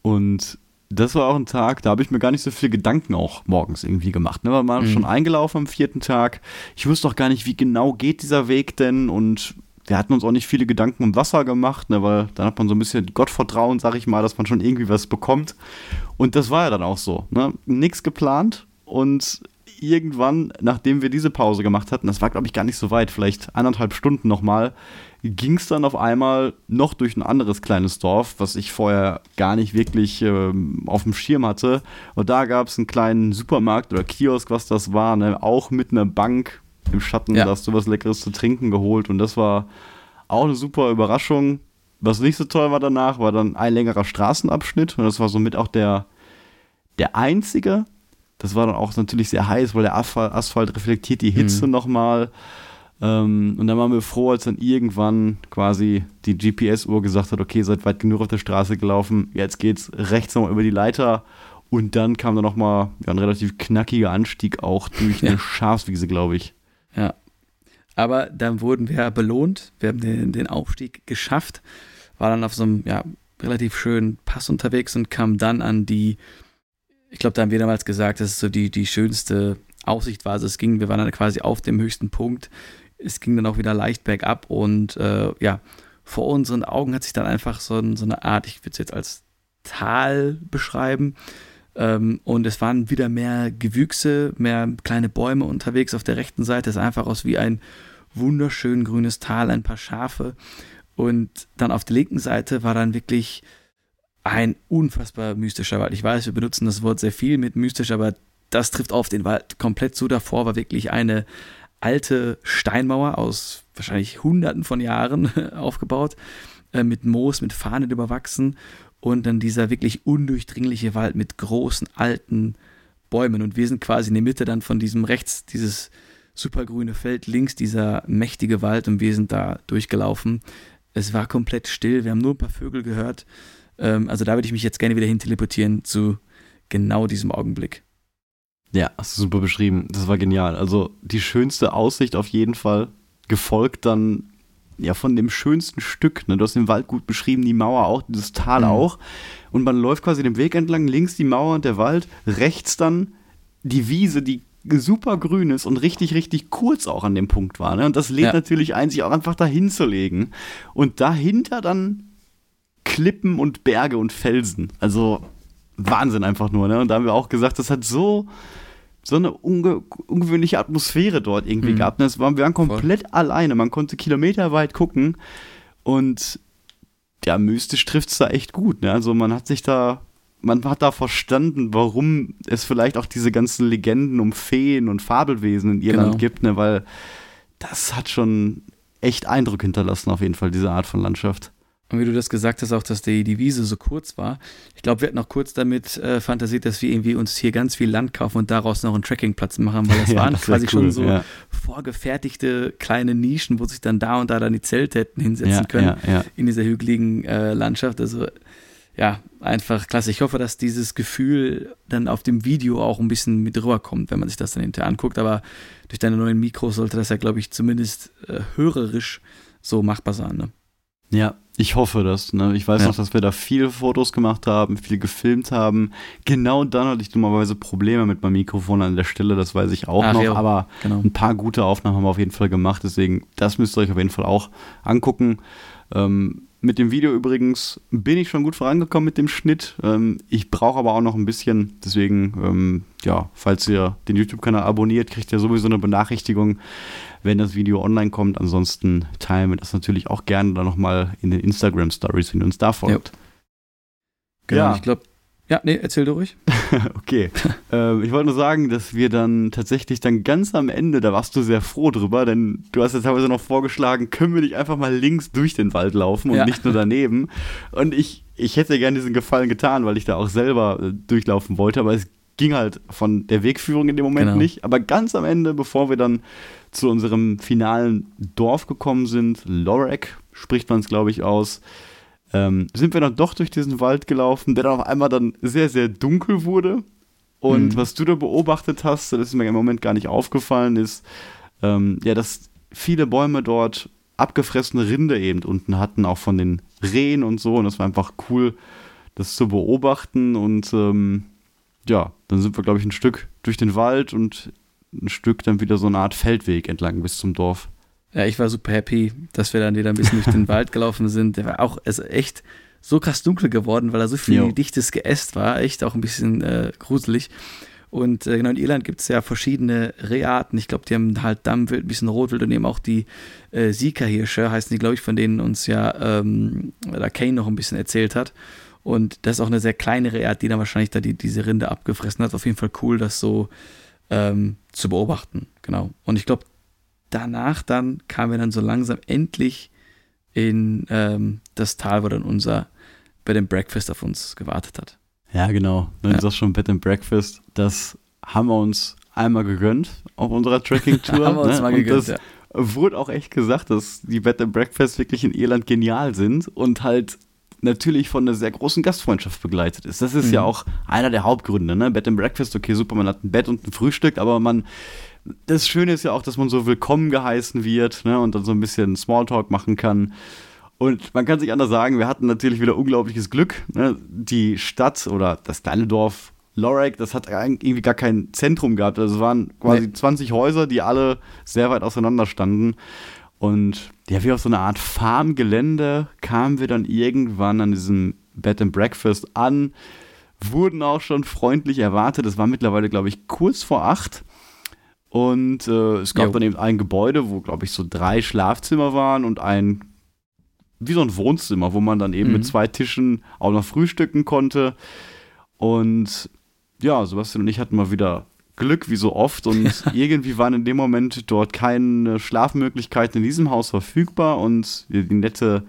Und das war auch ein Tag, da habe ich mir gar nicht so viel Gedanken auch morgens irgendwie gemacht. Ne? Wir waren mhm. schon eingelaufen am vierten Tag. Ich wusste auch gar nicht, wie genau geht dieser Weg denn und wir hatten uns auch nicht viele Gedanken um Wasser gemacht, ne, weil dann hat man so ein bisschen Gottvertrauen, sag ich mal, dass man schon irgendwie was bekommt. Und das war ja dann auch so. Ne? Nichts geplant und irgendwann, nachdem wir diese Pause gemacht hatten, das war glaube ich gar nicht so weit, vielleicht anderthalb Stunden nochmal, ging es dann auf einmal noch durch ein anderes kleines Dorf, was ich vorher gar nicht wirklich ähm, auf dem Schirm hatte. Und da gab es einen kleinen Supermarkt oder Kiosk, was das war, ne? auch mit einer Bank im Schatten, ja. da hast du was Leckeres zu trinken geholt und das war auch eine super Überraschung. Was nicht so toll war danach, war dann ein längerer Straßenabschnitt und das war somit auch der, der einzige. Das war dann auch natürlich sehr heiß, weil der Asphalt, reflektiert die Hitze mhm. nochmal. Ähm, und dann waren wir froh, als dann irgendwann quasi die GPS-Uhr gesagt hat, okay, seid weit genug auf der Straße gelaufen, jetzt geht's rechts nochmal über die Leiter. Und dann kam da nochmal ja, ein relativ knackiger Anstieg auch durch eine ja. Schafswiese, glaube ich. Ja. Aber dann wurden wir belohnt. Wir haben den, den Aufstieg geschafft, war dann auf so einem ja, relativ schönen Pass unterwegs und kam dann an die, ich glaube, da haben wir damals gesagt, dass es so die, die schönste Aussicht war. Also es ging, wir waren dann quasi auf dem höchsten Punkt es ging dann auch wieder leicht bergab und äh, ja, vor unseren Augen hat sich dann einfach so, so eine Art, ich würde es jetzt als Tal beschreiben, ähm, und es waren wieder mehr Gewüchse, mehr kleine Bäume unterwegs auf der rechten Seite. Es sah einfach aus wie ein wunderschön grünes Tal, ein paar Schafe. Und dann auf der linken Seite war dann wirklich ein unfassbar mystischer Wald. Ich weiß, wir benutzen das Wort sehr viel mit mystisch, aber das trifft auf den Wald komplett zu. Davor war wirklich eine, alte Steinmauer aus wahrscheinlich Hunderten von Jahren aufgebaut, äh, mit Moos, mit Fahnen überwachsen und dann dieser wirklich undurchdringliche Wald mit großen alten Bäumen. Und wir sind quasi in der Mitte dann von diesem rechts, dieses supergrüne Feld, links dieser mächtige Wald und wir sind da durchgelaufen. Es war komplett still, wir haben nur ein paar Vögel gehört. Ähm, also da würde ich mich jetzt gerne wieder hin teleportieren zu genau diesem Augenblick. Ja, hast du super beschrieben. Das war genial. Also die schönste Aussicht auf jeden Fall, gefolgt dann ja von dem schönsten Stück. Ne? Du hast den Wald gut beschrieben, die Mauer auch, dieses Tal mhm. auch. Und man läuft quasi den Weg entlang, links die Mauer und der Wald, rechts dann die Wiese, die super grün ist und richtig, richtig kurz auch an dem Punkt war. Ne? Und das lädt ja. natürlich ein, sich auch einfach dahin zu legen. Und dahinter dann Klippen und Berge und Felsen. Also Wahnsinn einfach nur. Ne? Und da haben wir auch gesagt, das hat so so eine unge ungewöhnliche Atmosphäre dort irgendwie mhm. gehabt. Das war, wir waren komplett Voll. alleine. Man konnte kilometerweit gucken und ja, mystisch trifft es da echt gut. Ne? Also man hat sich da, man hat da verstanden, warum es vielleicht auch diese ganzen Legenden um Feen und Fabelwesen in Irland genau. gibt, ne? weil das hat schon echt Eindruck hinterlassen, auf jeden Fall, diese Art von Landschaft. Und wie du das gesagt hast, auch, dass die, die Wiese so kurz war. Ich glaube, wir hatten auch kurz damit äh, fantasiert, dass wir irgendwie uns hier ganz viel Land kaufen und daraus noch einen Trekkingplatz machen, weil das ja, waren das quasi cool, schon so ja. vorgefertigte kleine Nischen, wo sich dann da und da dann die Zelte hätten hinsetzen ja, können in dieser hügeligen äh, Landschaft. Also ja, einfach klasse. Ich hoffe, dass dieses Gefühl dann auf dem Video auch ein bisschen mit rüberkommt, wenn man sich das dann hinterher anguckt. Aber durch deine neuen Mikros sollte das ja, glaube ich, zumindest äh, hörerisch so machbar sein. Ne? Ja, ich hoffe das. Ne? Ich weiß ja. noch, dass wir da viele Fotos gemacht haben, viel gefilmt haben. Genau dann hatte ich dummerweise Probleme mit meinem Mikrofon an der Stelle, das weiß ich auch Ach, noch. Ja, aber genau. ein paar gute Aufnahmen haben wir auf jeden Fall gemacht. Deswegen, das müsst ihr euch auf jeden Fall auch angucken. Ähm, mit dem Video übrigens bin ich schon gut vorangekommen mit dem Schnitt. Ähm, ich brauche aber auch noch ein bisschen. Deswegen, ähm, ja, falls ihr den YouTube-Kanal abonniert, kriegt ihr sowieso eine Benachrichtigung, wenn das Video online kommt. Ansonsten teilen wir das natürlich auch gerne dann nochmal in den Instagram-Stories, wenn ihr uns da folgt. Ja. Genau, ja. ich glaube, ja, nee, erzähl du ruhig. okay. äh, ich wollte nur sagen, dass wir dann tatsächlich dann ganz am Ende, da warst du sehr froh drüber, denn du hast jetzt teilweise noch vorgeschlagen, können wir nicht einfach mal links durch den Wald laufen und ja. nicht nur daneben. Und ich, ich hätte gerne diesen Gefallen getan, weil ich da auch selber äh, durchlaufen wollte, aber es ging halt von der Wegführung in dem Moment genau. nicht. Aber ganz am Ende, bevor wir dann zu unserem finalen Dorf gekommen sind, Lorek spricht man es, glaube ich, aus, ähm, sind wir dann doch durch diesen Wald gelaufen, der dann auf einmal dann sehr, sehr dunkel wurde. Und mhm. was du da beobachtet hast, das ist mir im Moment gar nicht aufgefallen, ist, ähm, ja, dass viele Bäume dort abgefressene Rinde eben unten hatten, auch von den Rehen und so. Und das war einfach cool, das zu beobachten. Und ähm, ja, dann sind wir, glaube ich, ein Stück durch den Wald und ein Stück dann wieder so eine Art Feldweg entlang bis zum Dorf. Ja, ich war super happy, dass wir dann wieder ein bisschen durch den Wald gelaufen sind. Der war auch also echt so krass dunkel geworden, weil da so viel jo. dichtes Geäst war. Echt auch ein bisschen äh, gruselig. Und äh, genau, in Irland gibt es ja verschiedene Reharten. Ich glaube, die haben halt Dammwild, ein bisschen Rotwild und eben auch die äh, Sika-Hirsche, heißen die, glaube ich, von denen uns ja ähm, da Kane noch ein bisschen erzählt hat. Und das ist auch eine sehr kleine Rehat, die dann wahrscheinlich da die, diese Rinde abgefressen hat. Auf jeden Fall cool, das so ähm, zu beobachten. Genau. Und ich glaube, danach dann kamen wir dann so langsam endlich in ähm, das Tal, wo dann unser Bed and Breakfast auf uns gewartet hat. Ja, genau. Du ja. sagst schon Bed and Breakfast. Das haben wir uns einmal gegönnt auf unserer Tracking-Tour. haben wir uns ne? mal gegönnt, ja. Wurde auch echt gesagt, dass die Bed and Breakfast wirklich in Irland genial sind und halt natürlich von einer sehr großen Gastfreundschaft begleitet ist. Das ist mhm. ja auch einer der Hauptgründe, ne? Bed and Breakfast, okay, super, man hat ein Bett und ein Frühstück, aber man das Schöne ist ja auch, dass man so willkommen geheißen wird ne, und dann so ein bisschen Smalltalk machen kann. Und man kann sich anders sagen, wir hatten natürlich wieder unglaubliches Glück. Ne? Die Stadt oder das kleine Dorf Lorek, das hat irgendwie gar kein Zentrum gehabt. Also es waren quasi nee. 20 Häuser, die alle sehr weit auseinander standen. Und ja, wie auf so eine Art Farmgelände kamen wir dann irgendwann an diesem Bed and Breakfast an, wurden auch schon freundlich erwartet. Es war mittlerweile, glaube ich, kurz vor acht. Und äh, es gab jo. dann eben ein Gebäude, wo, glaube ich, so drei Schlafzimmer waren und ein wie so ein Wohnzimmer, wo man dann eben mhm. mit zwei Tischen auch noch frühstücken konnte. Und ja, Sebastian und ich hatten mal wieder Glück, wie so oft. Und irgendwie waren in dem Moment dort keine Schlafmöglichkeiten in diesem Haus verfügbar. Und die nette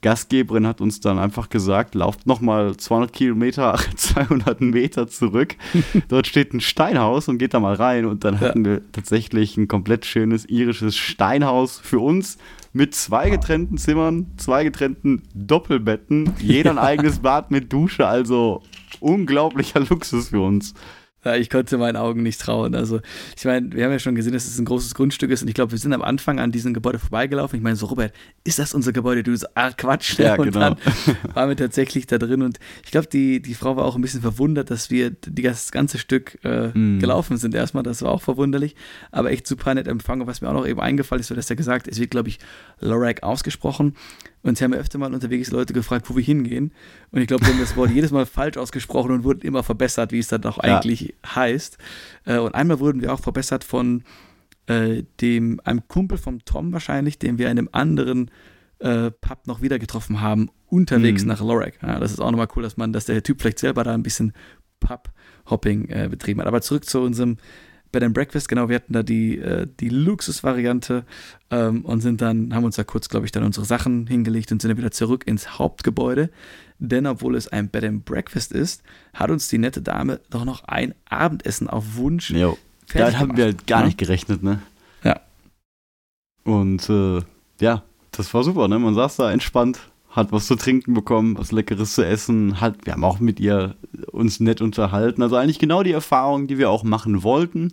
Gastgeberin hat uns dann einfach gesagt, lauft nochmal 200 Kilometer, 200 Meter zurück. Dort steht ein Steinhaus und geht da mal rein. Und dann hatten ja. wir tatsächlich ein komplett schönes irisches Steinhaus für uns mit zwei getrennten Zimmern, zwei getrennten Doppelbetten, jeder ein eigenes Bad mit Dusche. Also unglaublicher Luxus für uns. Ja, ich konnte meinen Augen nicht trauen. Also, ich meine, wir haben ja schon gesehen, dass es ein großes Grundstück ist und ich glaube, wir sind am Anfang an diesem Gebäude vorbeigelaufen. Ich meine, so, Robert, ist das unser Gebäude? Du so, ah, Quatsch. Ja, und genau. dann waren wir tatsächlich da drin und ich glaube, die, die Frau war auch ein bisschen verwundert, dass wir das ganze Stück äh, mm. gelaufen sind erstmal. Das war auch verwunderlich, aber echt super nett empfangen. Was mir auch noch eben eingefallen ist, so dass er gesagt, es wird, glaube ich, Lorac ausgesprochen. Und sie haben öfter mal unterwegs Leute gefragt, wo wir hingehen. Und ich glaube, wir haben das Wort jedes Mal falsch ausgesprochen und wurden immer verbessert, wie es dann auch eigentlich ja. heißt. Äh, und einmal wurden wir auch verbessert von äh, dem, einem Kumpel vom Tom wahrscheinlich, den wir in einem anderen äh, Pub noch wieder getroffen haben, unterwegs mhm. nach Lorac. Ja, das ist auch nochmal cool, dass man, dass der Typ vielleicht selber da ein bisschen Pub-Hopping äh, betrieben hat. Aber zurück zu unserem Bed and Breakfast, genau, wir hatten da die, äh, die Luxusvariante ähm, und sind dann, haben uns da kurz, glaube ich, dann unsere Sachen hingelegt und sind dann wieder zurück ins Hauptgebäude. Denn obwohl es ein Bed and Breakfast ist, hat uns die nette Dame doch noch ein Abendessen auf Wunsch. Jo. Da haben wir halt gar ja. nicht gerechnet, ne? Ja. Und äh, ja, das war super, ne? Man saß da entspannt, hat was zu trinken bekommen, was Leckeres zu essen, hat, wir haben auch mit ihr uns nett unterhalten. Also eigentlich genau die Erfahrung, die wir auch machen wollten.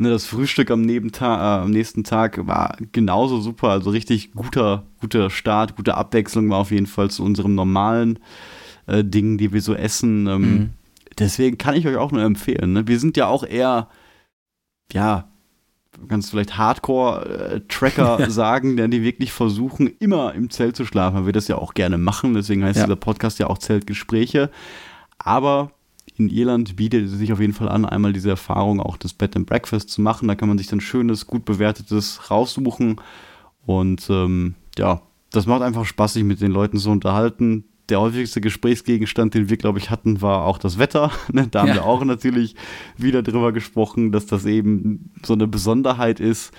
Ne, das Frühstück am, äh, am nächsten Tag war genauso super, also richtig guter, guter Start, gute Abwechslung war auf jeden Fall zu unserem normalen äh, Dingen, die wir so essen. Ähm, mhm. Deswegen kann ich euch auch nur empfehlen. Ne? Wir sind ja auch eher, ja, kannst vielleicht Hardcore-Tracker ja. sagen, denn die wirklich versuchen, immer im Zelt zu schlafen, weil wir das ja auch gerne machen. Deswegen heißt ja. dieser Podcast ja auch Zeltgespräche. Aber in Irland bietet es sich auf jeden Fall an, einmal diese Erfahrung auch das Bed and Breakfast zu machen. Da kann man sich dann schönes, gut bewertetes raussuchen. Und ähm, ja, das macht einfach Spaß, sich mit den Leuten zu unterhalten der häufigste Gesprächsgegenstand, den wir, glaube ich, hatten, war auch das Wetter. Ne? Da haben ja. wir auch natürlich wieder drüber gesprochen, dass das eben so eine Besonderheit ist.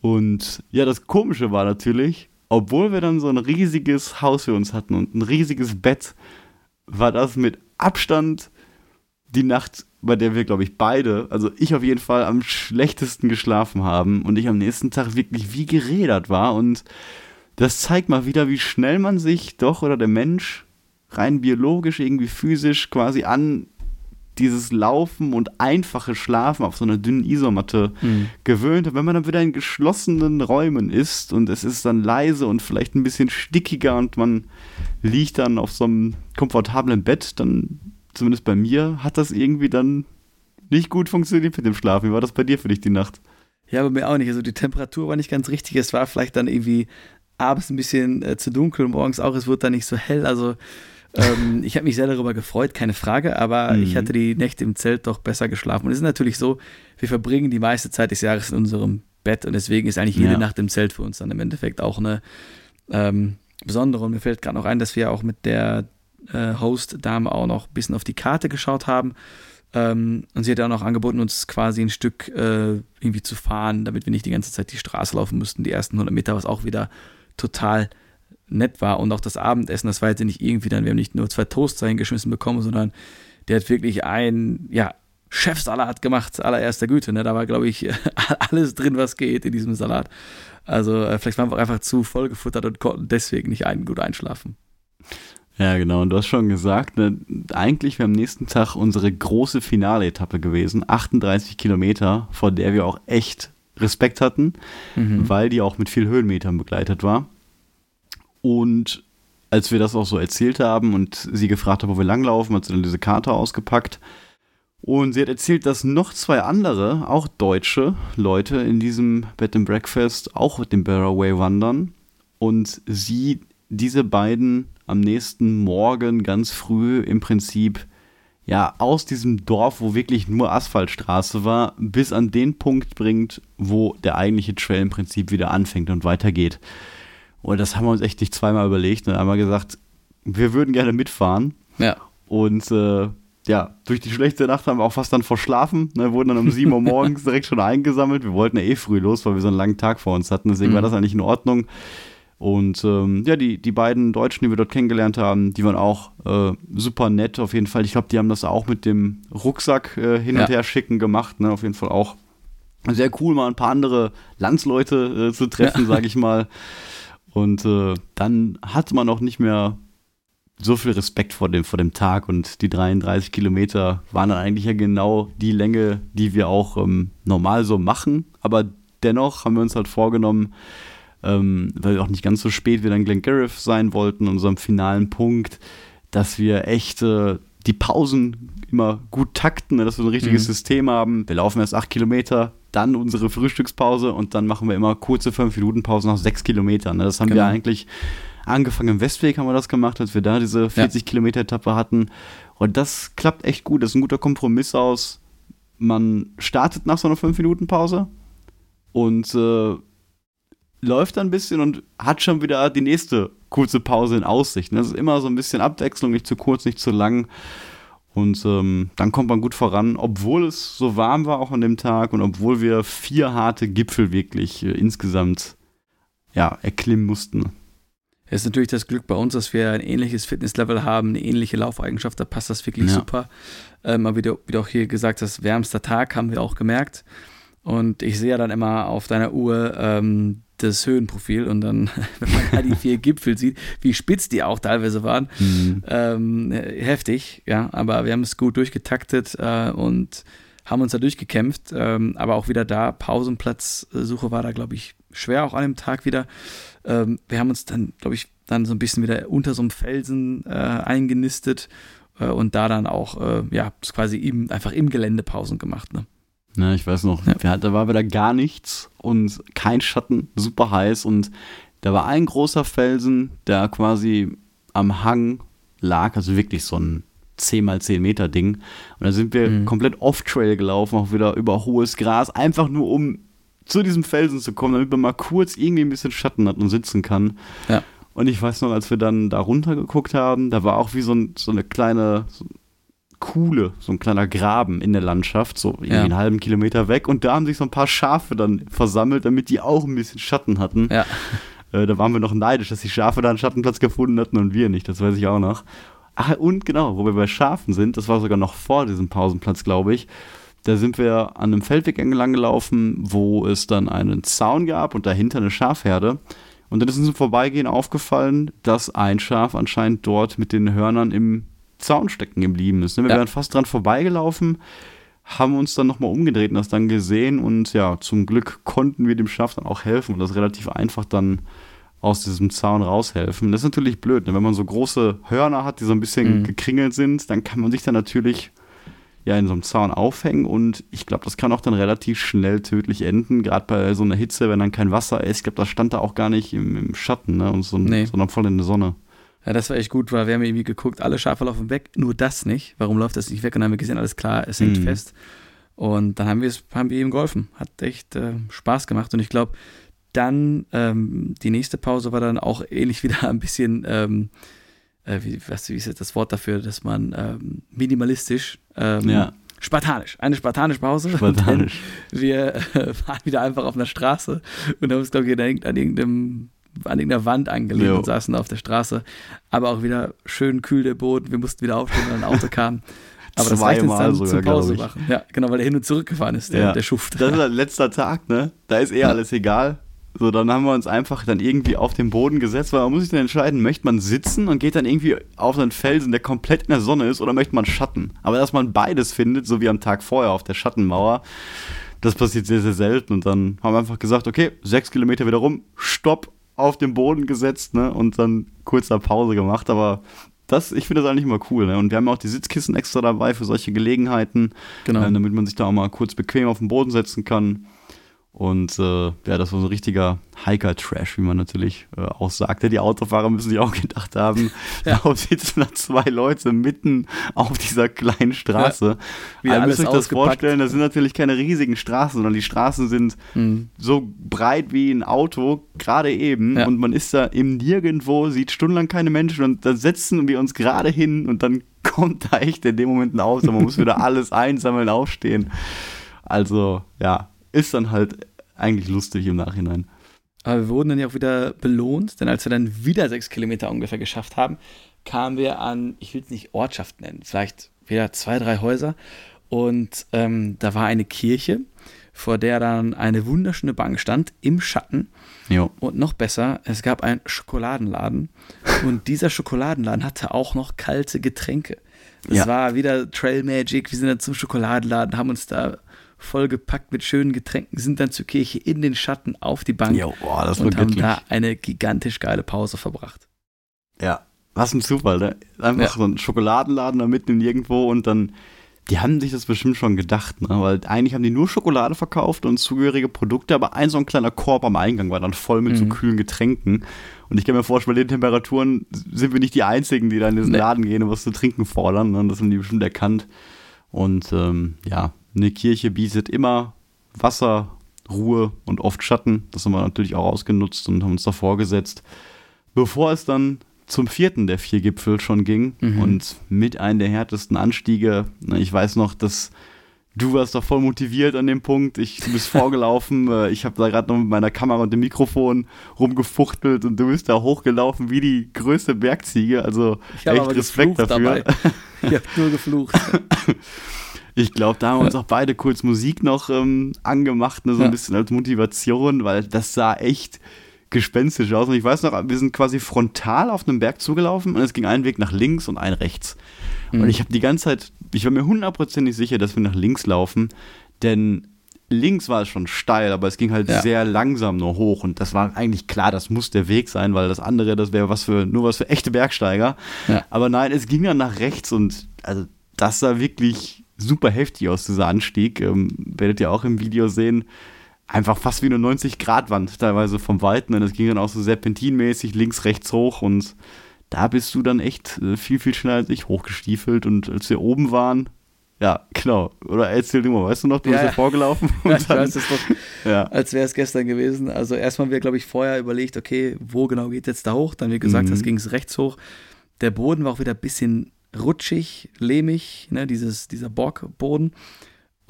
Und ja, das Komische war natürlich, obwohl wir dann so ein riesiges Haus für uns hatten und ein riesiges Bett, war das mit Abstand die Nacht, bei der wir, glaube ich, beide, also ich auf jeden Fall am schlechtesten geschlafen haben und ich am nächsten Tag wirklich wie gerädert war und das zeigt mal wieder, wie schnell man sich doch oder der Mensch rein biologisch, irgendwie physisch quasi an dieses Laufen und einfache Schlafen auf so einer dünnen Isomatte mhm. gewöhnt. Und wenn man dann wieder in geschlossenen Räumen ist und es ist dann leise und vielleicht ein bisschen stickiger und man liegt dann auf so einem komfortablen Bett, dann, zumindest bei mir, hat das irgendwie dann nicht gut funktioniert mit dem Schlafen. Wie war das bei dir für dich die Nacht? Ja, bei mir auch nicht. Also die Temperatur war nicht ganz richtig. Es war vielleicht dann irgendwie abends ein bisschen äh, zu dunkel, morgens auch, es wurde dann nicht so hell. Also ähm, ich habe mich sehr darüber gefreut, keine Frage, aber mhm. ich hatte die Nächte im Zelt doch besser geschlafen. Und es ist natürlich so, wir verbringen die meiste Zeit des Jahres in unserem Bett und deswegen ist eigentlich jede ja. Nacht im Zelt für uns dann im Endeffekt auch eine ähm, besondere. Und mir fällt gerade noch ein, dass wir auch mit der äh, Host-Dame auch noch ein bisschen auf die Karte geschaut haben Ähm, und sie hat auch noch angeboten, uns quasi ein Stück äh, irgendwie zu fahren, damit wir nicht die ganze Zeit die Straße laufen müssten, die ersten 100 Meter, was auch wieder total nett war. Und auch das Abendessen, das war jetzt nicht irgendwie dann, wir haben nicht nur zwei Toasts hingeschmissen bekommen, sondern der hat wirklich ein, ja, Chefsalat gemacht, allererster Güte. Ne? Da war, glaube ich, alles drin, was geht in diesem Salat. Also äh, vielleicht waren wir einfach zu voll gefuttert und konnten deswegen nicht ein, gut einschlafen. Ja, genau. Und du hast schon gesagt, ne, eigentlich wäre am nächsten Tag unsere große Finale-Etappe gewesen. 38 Kilometer, vor der wir auch echt Respekt hatten, mhm. weil die auch mit viel Höhenmetern begleitet war. Und als wir das auch so erzählt haben und sie gefragt hat, wo wir langlaufen, hat sie dann diese Karte ausgepackt. Und sie hat erzählt, dass noch zwei andere, auch deutsche Leute in diesem Bed and Breakfast auch mit dem Barraway wandern. Und sie diese beiden am nächsten Morgen ganz früh im Prinzip ja aus diesem Dorf, wo wirklich nur Asphaltstraße war, bis an den Punkt bringt, wo der eigentliche Trail im Prinzip wieder anfängt und weitergeht. Und das haben wir uns echt nicht zweimal überlegt und einmal gesagt, wir würden gerne mitfahren. Ja. Und äh, ja, durch die schlechte Nacht haben wir auch fast dann verschlafen. Ne, wurden dann um 7 Uhr morgens direkt schon eingesammelt. Wir wollten ja eh früh los, weil wir so einen langen Tag vor uns hatten. Deswegen mhm. war das eigentlich in Ordnung. Und ähm, ja, die, die beiden Deutschen, die wir dort kennengelernt haben, die waren auch äh, super nett auf jeden Fall. Ich glaube, die haben das auch mit dem Rucksack äh, hin und her schicken gemacht. Ne? Auf jeden Fall auch sehr cool, mal ein paar andere Landsleute äh, zu treffen, ja. sage ich mal. Und äh, dann hatte man auch nicht mehr so viel Respekt vor dem, vor dem Tag und die 33 Kilometer waren dann eigentlich ja genau die Länge, die wir auch ähm, normal so machen. Aber dennoch haben wir uns halt vorgenommen, ähm, weil wir auch nicht ganz so spät wieder in Glengarriff sein wollten, unserem finalen Punkt, dass wir echt äh, die Pausen immer gut takten, ne, dass wir ein richtiges mhm. System haben. Wir laufen erst acht Kilometer, dann unsere Frühstückspause und dann machen wir immer kurze fünf Minuten Pause nach sechs Kilometern. Ne. Das haben genau. wir eigentlich angefangen im Westweg haben wir das gemacht, als wir da diese 40 ja. Kilometer Etappe hatten. Und das klappt echt gut. Das ist ein guter Kompromiss aus. Man startet nach so einer 5 Minuten Pause und äh, läuft dann ein bisschen und hat schon wieder die nächste kurze Pause in Aussicht. Das ist immer so ein bisschen Abwechslung, nicht zu kurz, nicht zu lang. Und ähm, dann kommt man gut voran, obwohl es so warm war auch an dem Tag und obwohl wir vier harte Gipfel wirklich äh, insgesamt ja, erklimmen mussten. Es ist natürlich das Glück bei uns, dass wir ein ähnliches Fitnesslevel haben, eine ähnliche Laufeigenschaft, da passt das wirklich ja. super. Ähm, aber wie du, wie du auch hier gesagt hast, wärmster Tag haben wir auch gemerkt. Und ich sehe ja dann immer auf deiner Uhr ähm, das Höhenprofil und dann, wenn man da die vier Gipfel sieht, wie spitz die auch teilweise waren, mhm. ähm, heftig, ja, aber wir haben es gut durchgetaktet äh, und haben uns da durchgekämpft, ähm, aber auch wieder da, Pausenplatzsuche war da, glaube ich, schwer auch an dem Tag wieder. Ähm, wir haben uns dann, glaube ich, dann so ein bisschen wieder unter so einem Felsen äh, eingenistet äh, und da dann auch, äh, ja, quasi im, einfach im Gelände Pausen gemacht, ne? Ne, ich weiß noch, ja. da war wieder gar nichts und kein Schatten, super heiß und da war ein großer Felsen, der quasi am Hang lag, also wirklich so ein 10 mal 10 Meter Ding. Und da sind wir mhm. komplett off-Trail gelaufen, auch wieder über hohes Gras, einfach nur um zu diesem Felsen zu kommen, damit man mal kurz irgendwie ein bisschen Schatten hat und sitzen kann. Ja. Und ich weiß noch, als wir dann da runter geguckt haben, da war auch wie so, ein, so eine kleine, so Kuhle, so ein kleiner Graben in der Landschaft, so irgendwie ja. einen halben Kilometer weg. Und da haben sich so ein paar Schafe dann versammelt, damit die auch ein bisschen Schatten hatten. Ja. Äh, da waren wir noch neidisch, dass die Schafe da einen Schattenplatz gefunden hatten und wir nicht, das weiß ich auch noch. Ach, und genau, wo wir bei Schafen sind, das war sogar noch vor diesem Pausenplatz, glaube ich. Da sind wir an einem Feldweg entlang gelaufen, wo es dann einen Zaun gab und dahinter eine Schafherde. Und dann ist uns im Vorbeigehen aufgefallen, dass ein Schaf anscheinend dort mit den Hörnern im Zaun stecken geblieben ist. Ne? Wir ja. wären fast dran vorbeigelaufen, haben uns dann nochmal umgedreht und das dann gesehen und ja, zum Glück konnten wir dem Schaf dann auch helfen und das relativ einfach dann aus diesem Zaun raushelfen. Das ist natürlich blöd, ne? wenn man so große Hörner hat, die so ein bisschen mhm. gekringelt sind, dann kann man sich dann natürlich ja in so einem Zaun aufhängen und ich glaube, das kann auch dann relativ schnell tödlich enden, gerade bei so einer Hitze, wenn dann kein Wasser ist. Ich glaube, das stand da auch gar nicht im, im Schatten, ne? und so, nee. sondern voll in der Sonne. Ja, das war echt gut, weil wir haben irgendwie geguckt, alle Schafe laufen weg, nur das nicht. Warum läuft das nicht weg? Und dann haben wir gesehen, alles klar, es hängt mhm. fest. Und dann haben wir es, haben wir ihm geholfen. Hat echt äh, Spaß gemacht. Und ich glaube, dann ähm, die nächste Pause war dann auch ähnlich wieder ein bisschen, ähm, äh, wie, was, wie ist jetzt das Wort dafür, dass man ähm, minimalistisch ähm, ja. Spartanisch, eine spartanische Pause. Spartanisch. Wir äh, waren wieder einfach auf einer Straße und haben uns, glaube ich, an irgendeinem an irgendeiner Wand angelehnt jo. und saßen auf der Straße. Aber auch wieder schön kühl der Boden. Wir mussten wieder aufstehen, weil ein Auto kam. Aber das reicht uns dann sogar, zum Pause machen. Ja, genau, weil er hin und zurück gefahren ist, der, ja. der Schuft. Das ist der letzter Tag, ne? Da ist eh ja. alles egal. So, dann haben wir uns einfach dann irgendwie auf den Boden gesetzt, weil man muss sich dann entscheiden, möchte man sitzen und geht dann irgendwie auf einen Felsen, der komplett in der Sonne ist, oder möchte man Schatten? Aber dass man beides findet, so wie am Tag vorher auf der Schattenmauer, das passiert sehr, sehr selten. Und dann haben wir einfach gesagt, okay, sechs Kilometer wieder rum, stopp, auf den Boden gesetzt, ne? Und dann kurzer Pause gemacht. Aber das, ich finde das eigentlich immer cool. Ne? Und wir haben auch die Sitzkissen extra dabei für solche Gelegenheiten, genau. äh, damit man sich da auch mal kurz bequem auf den Boden setzen kann. Und äh, ja, das war so ein richtiger Hiker-Trash, wie man natürlich äh, auch sagte. Die Autofahrer müssen sich auch gedacht haben, ja. warum sitzen da zwei Leute mitten auf dieser kleinen Straße. Ja, ihr müsst euch das vorstellen, das sind natürlich keine riesigen Straßen, sondern die Straßen sind mhm. so breit wie ein Auto, gerade eben. Ja. Und man ist da eben nirgendwo, sieht stundenlang keine Menschen und da setzen wir uns gerade hin und dann kommt da echt in dem Moment ein Auto. Man muss wieder alles einsammeln, aufstehen. Also, ja, ist dann halt eigentlich lustig im Nachhinein. Aber wir wurden dann ja auch wieder belohnt, denn als wir dann wieder sechs Kilometer ungefähr geschafft haben, kamen wir an, ich will es nicht Ortschaft nennen, vielleicht wieder zwei, drei Häuser. Und ähm, da war eine Kirche, vor der dann eine wunderschöne Bank stand, im Schatten. Jo. Und noch besser, es gab einen Schokoladenladen. und dieser Schokoladenladen hatte auch noch kalte Getränke. Das ja. war wieder Trail Magic. Wir sind dann zum Schokoladenladen, haben uns da vollgepackt mit schönen Getränken, sind dann zur Kirche in den Schatten auf die Bank jo, boah, das und haben göttlich. da eine gigantisch geile Pause verbracht. Ja, was ein Zufall, ne? Einfach ja. so ein Schokoladenladen da mitten irgendwo und dann, die haben sich das bestimmt schon gedacht, ne? Weil eigentlich haben die nur Schokolade verkauft und zugehörige Produkte, aber ein so ein kleiner Korb am Eingang war dann voll mit mhm. so kühlen Getränken. Und ich kann mir vorstellen, bei den Temperaturen sind wir nicht die Einzigen, die da in diesen nee. Laden gehen und was zu trinken fordern. Ne? Das haben die bestimmt erkannt. Und ähm, ja, eine Kirche bietet immer Wasser, Ruhe und oft Schatten. Das haben wir natürlich auch ausgenutzt und haben uns davor gesetzt. Bevor es dann zum vierten der vier Gipfel schon ging mhm. und mit einem der härtesten Anstiege, ich weiß noch, dass du warst da voll motiviert an dem Punkt. Ich, du bist vorgelaufen. Äh, ich habe da gerade noch mit meiner Kamera und dem Mikrofon rumgefuchtelt und du bist da hochgelaufen wie die größte Bergziege. Also ich echt Respekt dafür. Dabei. Ich habe nur geflucht. Ich glaube, da haben wir uns auch beide kurz Musik noch ähm, angemacht, ne, so ein bisschen als Motivation, weil das sah echt gespenstisch aus. Und ich weiß noch, wir sind quasi frontal auf einem Berg zugelaufen und es ging ein Weg nach links und ein rechts. Mhm. Und ich habe die ganze Zeit, ich war mir hundertprozentig sicher, dass wir nach links laufen, denn links war es schon steil, aber es ging halt ja. sehr langsam nur hoch und das war eigentlich klar, das muss der Weg sein, weil das andere, das wäre was für nur was für echte Bergsteiger. Ja. Aber nein, es ging dann nach rechts und also das sah wirklich super heftig aus, dieser Anstieg. Ähm, werdet ihr auch im Video sehen. Einfach fast wie eine 90-Grad-Wand, teilweise vom Weiten. Und es ging dann auch so serpentinmäßig links, rechts hoch. Und da bist du dann echt äh, viel, viel schneller als ich hochgestiefelt. Und als wir oben waren, ja, genau. Oder erzähl du mal, weißt du noch, du ja, bist ja vorgelaufen? ja, ich weiß es doch, ja. als wäre es gestern gewesen. Also erstmal haben wir, glaube ich, vorher überlegt, okay, wo genau geht jetzt da hoch? Dann wie gesagt, mhm. das ging es rechts hoch. Der Boden war auch wieder ein bisschen rutschig, lehmig, ne, dieses, dieser Borgboden.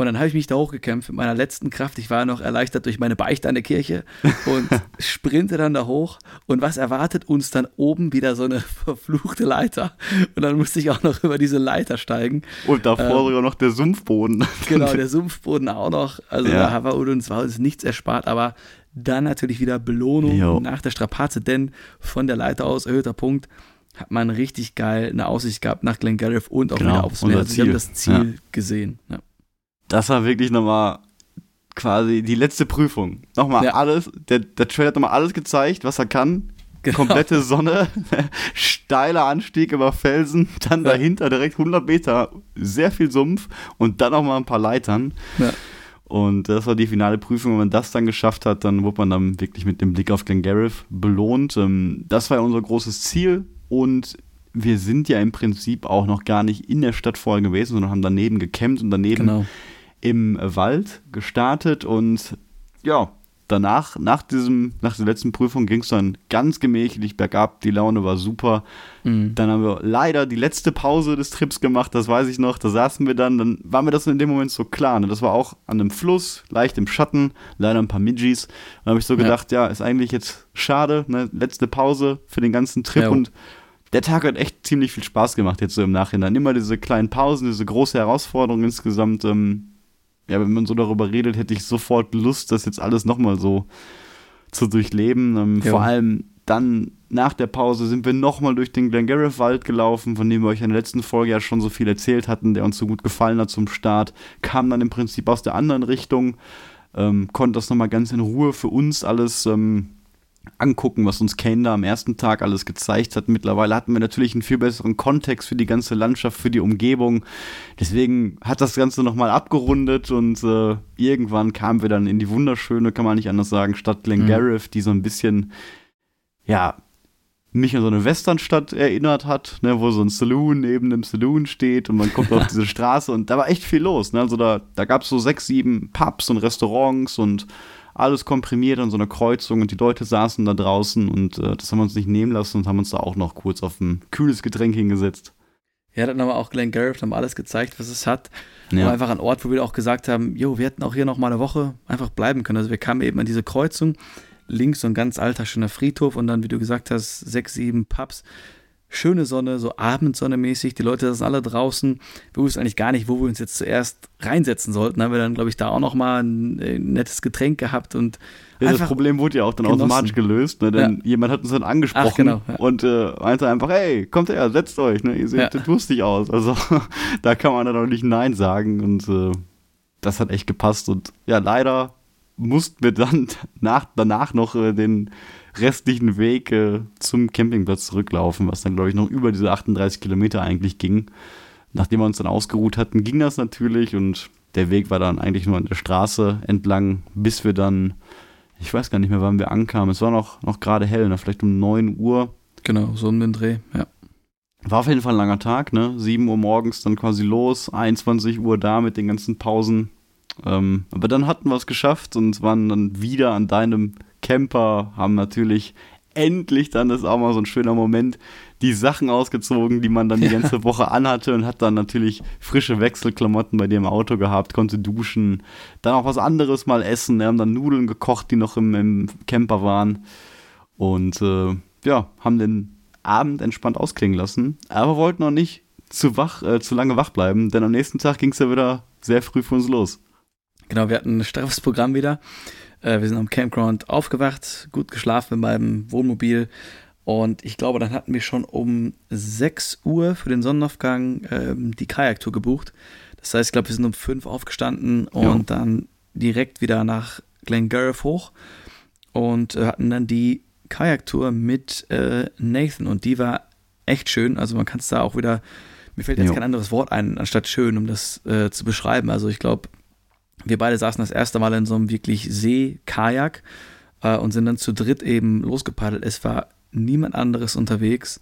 Und dann habe ich mich da hochgekämpft mit meiner letzten Kraft. Ich war noch erleichtert durch meine Beichte an der Kirche und sprinte dann da hoch. Und was erwartet uns dann oben wieder so eine verfluchte Leiter? Und dann musste ich auch noch über diese Leiter steigen. Und davor ähm, sogar noch der Sumpfboden. Genau, der Sumpfboden auch noch. Also ja. da war uns, war uns nichts erspart, aber dann natürlich wieder Belohnung jo. nach der Strapaze, denn von der Leiter aus erhöhter Punkt hat man richtig geil eine Aussicht gehabt nach Glengarriff und auch genau, wieder aufs Meer. Also wir haben das Ziel ja. gesehen. Ja. Das war wirklich nochmal quasi die letzte Prüfung. Nochmal ja. alles, der, der Trailer hat nochmal alles gezeigt, was er kann. Genau. Komplette Sonne, steiler Anstieg über Felsen, dann ja. dahinter direkt 100 Meter, sehr viel Sumpf und dann nochmal ein paar Leitern. Ja. Und das war die finale Prüfung. Wenn man das dann geschafft hat, dann wurde man dann wirklich mit dem Blick auf Glengarriff belohnt. Ähm, das war ja unser großes Ziel. Und wir sind ja im Prinzip auch noch gar nicht in der Stadt vorher gewesen, sondern haben daneben gecampt und daneben genau. im Wald gestartet. Und ja, danach, nach diesem, nach der letzten Prüfung ging es dann ganz gemächlich bergab, die Laune war super. Mhm. Dann haben wir leider die letzte Pause des Trips gemacht, das weiß ich noch, da saßen wir dann, dann war mir das in dem Moment so klar. Ne? Das war auch an einem Fluss, leicht im Schatten, leider ein paar Midgies. Dann habe ich so gedacht, ja. ja, ist eigentlich jetzt schade, ne? letzte Pause für den ganzen Trip ja. und der Tag hat echt ziemlich viel Spaß gemacht jetzt so im Nachhinein. Immer diese kleinen Pausen, diese große Herausforderung insgesamt. Ähm, ja, wenn man so darüber redet, hätte ich sofort Lust, das jetzt alles nochmal so zu durchleben. Ähm, vor allem dann nach der Pause sind wir nochmal durch den Glengarriff-Wald gelaufen, von dem wir euch in der letzten Folge ja schon so viel erzählt hatten, der uns so gut gefallen hat zum Start. Kam dann im Prinzip aus der anderen Richtung, ähm, konnte das nochmal ganz in Ruhe für uns alles ähm, angucken, was uns Kane da am ersten Tag alles gezeigt hat. Mittlerweile hatten wir natürlich einen viel besseren Kontext für die ganze Landschaft, für die Umgebung. Deswegen hat das Ganze nochmal abgerundet und äh, irgendwann kamen wir dann in die wunderschöne, kann man nicht anders sagen, Stadt Glengarriff, mhm. die so ein bisschen, ja, mich an so eine Westernstadt erinnert hat, ne, wo so ein Saloon neben dem Saloon steht und man kommt auf diese Straße und da war echt viel los. Ne? Also da, da gab es so sechs, sieben Pubs und Restaurants und alles komprimiert an so einer Kreuzung und die Leute saßen da draußen und äh, das haben wir uns nicht nehmen lassen und haben uns da auch noch kurz auf ein kühles Getränk hingesetzt. Ja, dann haben wir auch Glenn Garrett, haben alles gezeigt, was es hat. Ja. einfach ein Ort, wo wir auch gesagt haben, jo, wir hätten auch hier noch mal eine Woche einfach bleiben können. Also wir kamen eben an diese Kreuzung, links so ein ganz alter, schöner Friedhof und dann, wie du gesagt hast, sechs, sieben Pubs schöne Sonne, so Abendsonne mäßig. Die Leute sind alle draußen. Wir wussten eigentlich gar nicht, wo wir uns jetzt zuerst reinsetzen sollten. Haben wir dann, glaube ich, da auch noch mal ein, ein nettes Getränk gehabt und ja, das Problem wurde ja auch dann genossen. automatisch gelöst, ne? denn ja. jemand hat uns dann angesprochen Ach, genau, ja. und äh, meinte einfach, hey, kommt her, setzt euch, ne? ihr seht ja. lustig aus. Also da kann man dann auch nicht Nein sagen und äh, das hat echt gepasst und ja, leider mussten wir dann nach, danach noch äh, den restlichen Weg äh, zum Campingplatz zurücklaufen, was dann, glaube ich, noch über diese 38 Kilometer eigentlich ging. Nachdem wir uns dann ausgeruht hatten, ging das natürlich und der Weg war dann eigentlich nur an der Straße entlang, bis wir dann, ich weiß gar nicht mehr, wann wir ankamen. Es war noch, noch gerade hell, ne? vielleicht um 9 Uhr. Genau, so um den Dreh, ja. War auf jeden Fall ein langer Tag, ne? 7 Uhr morgens dann quasi los, 21 Uhr da mit den ganzen Pausen. Ähm, aber dann hatten wir es geschafft und waren dann wieder an deinem Camper, haben natürlich endlich dann, das ist auch mal so ein schöner Moment, die Sachen ausgezogen, die man dann die ganze Woche anhatte und hat dann natürlich frische Wechselklamotten bei dir im Auto gehabt, konnte duschen, dann auch was anderes mal essen. Wir haben dann Nudeln gekocht, die noch im, im Camper waren und äh, ja, haben den Abend entspannt ausklingen lassen, aber wollten noch nicht zu wach, äh, zu lange wach bleiben, denn am nächsten Tag ging es ja wieder sehr früh für uns los. Genau, wir hatten ein straffes Programm wieder. Äh, wir sind am Campground aufgewacht, gut geschlafen in meinem Wohnmobil. Und ich glaube, dann hatten wir schon um 6 Uhr für den Sonnenaufgang ähm, die Kajaktour gebucht. Das heißt, ich glaube, wir sind um 5 aufgestanden und ja. dann direkt wieder nach Glengarriff hoch und äh, hatten dann die Kajaktour mit äh, Nathan und die war echt schön. Also man kann es da auch wieder, mir fällt jetzt jo. kein anderes Wort ein, anstatt schön, um das äh, zu beschreiben. Also ich glaube, wir beide saßen das erste Mal in so einem wirklich See-Kajak äh, und sind dann zu dritt eben losgepaddelt. Es war niemand anderes unterwegs.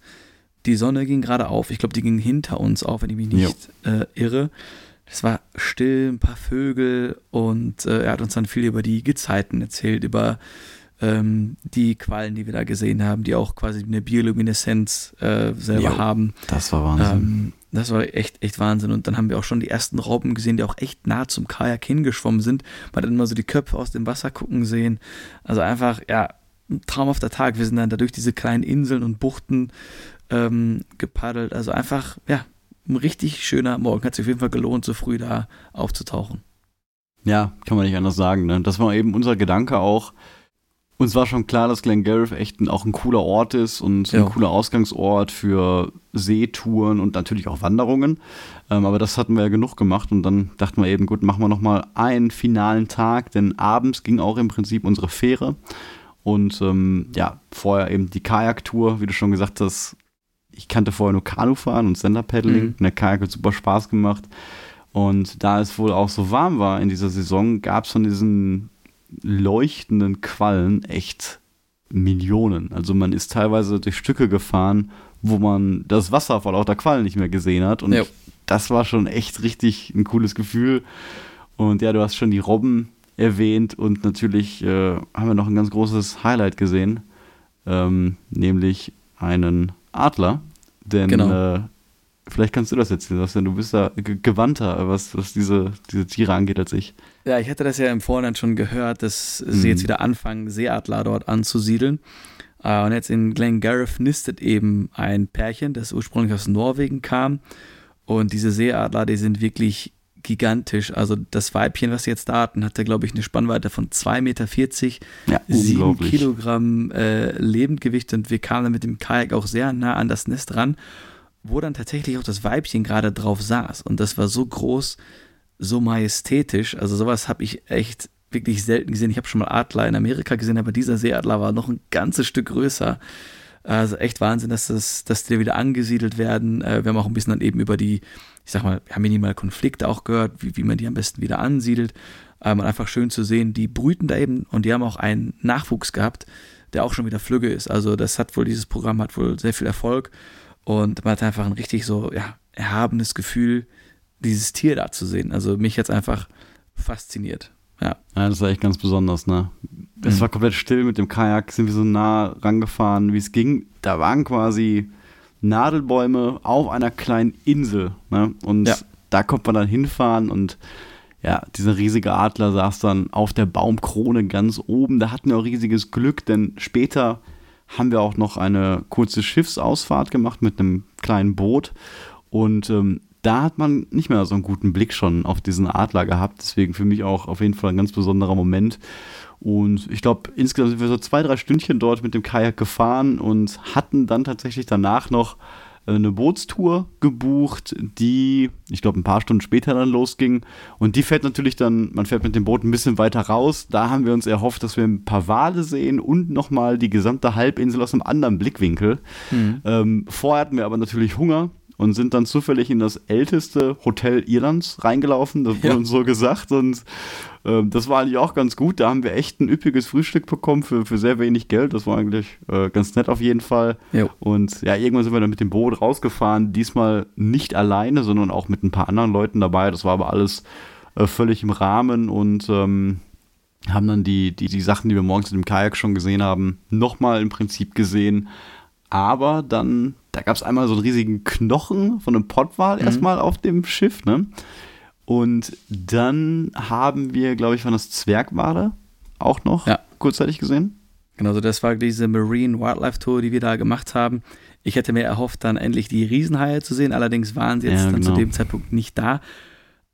Die Sonne ging gerade auf. Ich glaube, die ging hinter uns auf, wenn ich mich nicht äh, irre. Es war still, ein paar Vögel und äh, er hat uns dann viel über die Gezeiten erzählt, über ähm, die Quallen, die wir da gesehen haben, die auch quasi eine Biolumineszenz äh, selber jo, haben. Das war Wahnsinn. Ähm, das war echt, echt Wahnsinn. Und dann haben wir auch schon die ersten Raupen gesehen, die auch echt nah zum Kajak hingeschwommen sind. Man hat immer so die Köpfe aus dem Wasser gucken sehen. Also einfach, ja, ein traumhafter Tag. Wir sind dann da durch diese kleinen Inseln und Buchten ähm, gepaddelt. Also einfach, ja, ein richtig schöner Morgen. Hat sich auf jeden Fall gelohnt, so früh da aufzutauchen. Ja, kann man nicht anders sagen. Ne? Das war eben unser Gedanke auch, uns war schon klar, dass Glengarriff echt ein, auch ein cooler Ort ist und ja. ein cooler Ausgangsort für Seetouren und natürlich auch Wanderungen. Ähm, aber das hatten wir ja genug gemacht und dann dachten wir eben, gut, machen wir nochmal einen finalen Tag, denn abends ging auch im Prinzip unsere Fähre. Und ähm, ja, vorher eben die Kajaktour, wie du schon gesagt hast. Ich kannte vorher nur Kanufahren und Stand-Up-Paddling. Mhm. Der Kajak hat super Spaß gemacht. Und da es wohl auch so warm war in dieser Saison, gab es von diesen leuchtenden Quallen echt Millionen. Also man ist teilweise durch Stücke gefahren, wo man das Wasser vor lauter Quallen nicht mehr gesehen hat. Und ja. das war schon echt richtig ein cooles Gefühl. Und ja, du hast schon die Robben erwähnt und natürlich äh, haben wir noch ein ganz großes Highlight gesehen, ähm, nämlich einen Adler. Denn genau. äh, vielleicht kannst du das erzählen, denn du bist da gewandter, was, was diese, diese Tiere angeht, als ich. Ja, ich hatte das ja im Vorhinein schon gehört, dass mhm. sie jetzt wieder anfangen, Seeadler dort anzusiedeln. Uh, und jetzt in Glengarriff nistet eben ein Pärchen, das ursprünglich aus Norwegen kam. Und diese Seeadler, die sind wirklich gigantisch. Also das Weibchen, was sie jetzt da hatten, hatte, glaube ich, eine Spannweite von 2,40 Meter, ja, 7 Kilogramm äh, Lebendgewicht und wir kamen dann mit dem Kajak auch sehr nah an das Nest ran, wo dann tatsächlich auch das Weibchen gerade drauf saß. Und das war so groß, so majestätisch. Also sowas habe ich echt wirklich selten gesehen. Ich habe schon mal Adler in Amerika gesehen, aber dieser Seeadler war noch ein ganzes Stück größer. Also echt Wahnsinn, dass, das, dass die wieder angesiedelt werden. Äh, wir haben auch ein bisschen dann eben über die, ich sag mal, haben minimal Konflikte auch gehört, wie, wie man die am besten wieder ansiedelt. Ähm, und einfach schön zu sehen, die brüten da eben und die haben auch einen Nachwuchs gehabt, der auch schon wieder flügge ist. Also das hat wohl, dieses Programm hat wohl sehr viel Erfolg und man hat einfach ein richtig so, ja, erhabenes Gefühl, dieses Tier da zu sehen. Also mich jetzt einfach fasziniert. Ja. ja, das war echt ganz besonders, ne? Es mhm. war komplett still mit dem Kajak, sind wir so nah rangefahren, wie es ging. Da waren quasi Nadelbäume auf einer kleinen Insel, ne? Und ja. da konnte man dann hinfahren und ja, dieser riesige Adler saß dann auf der Baumkrone ganz oben. Da hatten wir auch riesiges Glück, denn später haben wir auch noch eine kurze Schiffsausfahrt gemacht mit einem kleinen Boot. Und ähm, da hat man nicht mehr so einen guten Blick schon auf diesen Adler gehabt. Deswegen für mich auch auf jeden Fall ein ganz besonderer Moment. Und ich glaube, insgesamt sind wir so zwei, drei Stündchen dort mit dem Kajak gefahren und hatten dann tatsächlich danach noch eine Bootstour gebucht, die, ich glaube, ein paar Stunden später dann losging. Und die fährt natürlich dann, man fährt mit dem Boot ein bisschen weiter raus. Da haben wir uns erhofft, dass wir ein paar Wale sehen und nochmal die gesamte Halbinsel aus einem anderen Blickwinkel. Mhm. Ähm, vorher hatten wir aber natürlich Hunger und sind dann zufällig in das älteste Hotel Irlands reingelaufen. Das wurde ja. uns so gesagt. Und äh, das war eigentlich auch ganz gut. Da haben wir echt ein üppiges Frühstück bekommen für, für sehr wenig Geld. Das war eigentlich äh, ganz nett auf jeden Fall. Ja. Und ja, irgendwann sind wir dann mit dem Boot rausgefahren. Diesmal nicht alleine, sondern auch mit ein paar anderen Leuten dabei. Das war aber alles äh, völlig im Rahmen und ähm, haben dann die, die, die Sachen, die wir morgens in dem Kajak schon gesehen haben, nochmal im Prinzip gesehen aber dann, da gab es einmal so einen riesigen Knochen von einem Pottwal mhm. erstmal auf dem Schiff, ne? Und dann haben wir, glaube ich, von das Zwergwale auch noch ja. kurzzeitig gesehen. Genau, so das war diese Marine Wildlife Tour, die wir da gemacht haben. Ich hätte mir erhofft, dann endlich die Riesenhaie zu sehen, allerdings waren sie jetzt ja, dann zu genau. dem Zeitpunkt nicht da.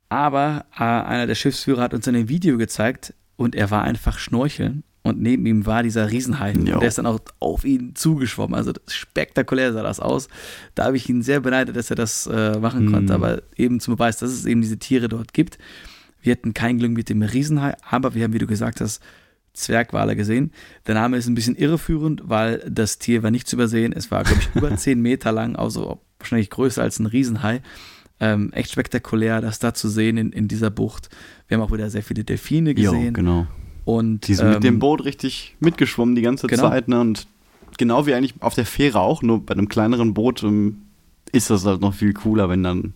Aber äh, einer der Schiffsführer hat uns ein Video gezeigt und er war einfach schnorcheln und neben ihm war dieser Riesenhai. Jo. Und der ist dann auch auf ihn zugeschwommen. Also spektakulär sah das aus. Da habe ich ihn sehr beneidet, dass er das äh, machen mm. konnte. Aber eben zum Beweis, dass es eben diese Tiere dort gibt. Wir hatten kein Glück mit dem Riesenhai, aber wir haben, wie du gesagt hast, Zwergwale gesehen. Der Name ist ein bisschen irreführend, weil das Tier war nicht zu übersehen. Es war, glaube ich, über 10 Meter lang, also wahrscheinlich größer als ein Riesenhai. Ähm, echt spektakulär, das da zu sehen in, in dieser Bucht. Wir haben auch wieder sehr viele Delfine gesehen. Jo, genau. Und, die sind ähm, mit dem ähm, Boot richtig mitgeschwommen die ganze genau. Zeit. Ne? Und genau wie eigentlich auf der Fähre auch, nur bei einem kleineren Boot ähm, ist das halt noch viel cooler, wenn dann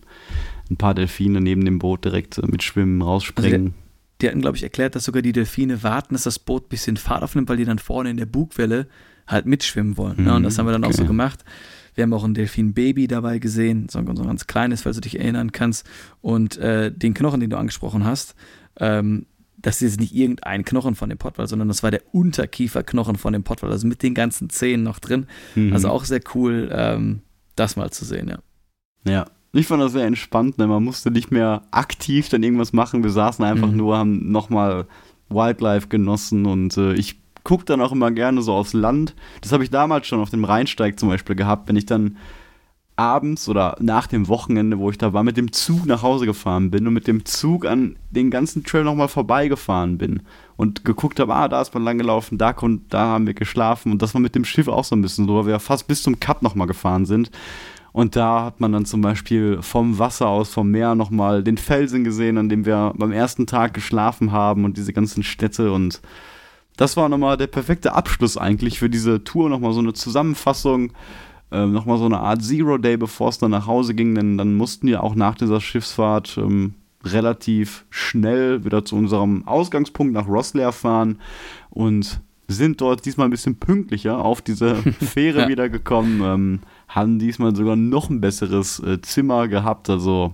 ein paar Delfine neben dem Boot direkt äh, mitschwimmen, rausspringen. Also die, die hatten, glaube ich, erklärt, dass sogar die Delfine warten, dass das Boot ein bisschen Fahrt aufnimmt, weil die dann vorne in der Bugwelle halt mitschwimmen wollen. Mhm, ne? Und das haben wir dann okay. auch so gemacht. Wir haben auch ein Delfin-Baby dabei gesehen, so ein, so ein ganz kleines, falls du dich erinnern kannst. Und äh, den Knochen, den du angesprochen hast, ähm, das ist nicht irgendein Knochen von dem Pottwal, sondern das war der Unterkieferknochen von dem Pottwal, also mit den ganzen Zähnen noch drin. Mhm. Also auch sehr cool, ähm, das mal zu sehen, ja. Ja, ich fand das sehr entspannt, ne? man musste nicht mehr aktiv dann irgendwas machen, wir saßen einfach mhm. nur, haben nochmal Wildlife genossen und äh, ich gucke dann auch immer gerne so aufs Land. Das habe ich damals schon auf dem Rheinsteig zum Beispiel gehabt, wenn ich dann abends oder nach dem Wochenende, wo ich da war, mit dem Zug nach Hause gefahren bin und mit dem Zug an den ganzen Trail nochmal vorbeigefahren bin und geguckt habe, ah, da ist man lang gelaufen, da, da haben wir geschlafen und das war mit dem Schiff auch so ein bisschen so, weil wir fast bis zum Kap nochmal gefahren sind. Und da hat man dann zum Beispiel vom Wasser aus, vom Meer nochmal den Felsen gesehen, an dem wir beim ersten Tag geschlafen haben und diese ganzen Städte und das war nochmal der perfekte Abschluss eigentlich für diese Tour, nochmal so eine Zusammenfassung ähm, nochmal so eine Art Zero Day, bevor es dann nach Hause ging, denn dann mussten ja auch nach dieser Schiffsfahrt ähm, relativ schnell wieder zu unserem Ausgangspunkt nach Rosslare fahren und sind dort diesmal ein bisschen pünktlicher auf diese Fähre ja. wieder gekommen, ähm, haben diesmal sogar noch ein besseres äh, Zimmer gehabt, also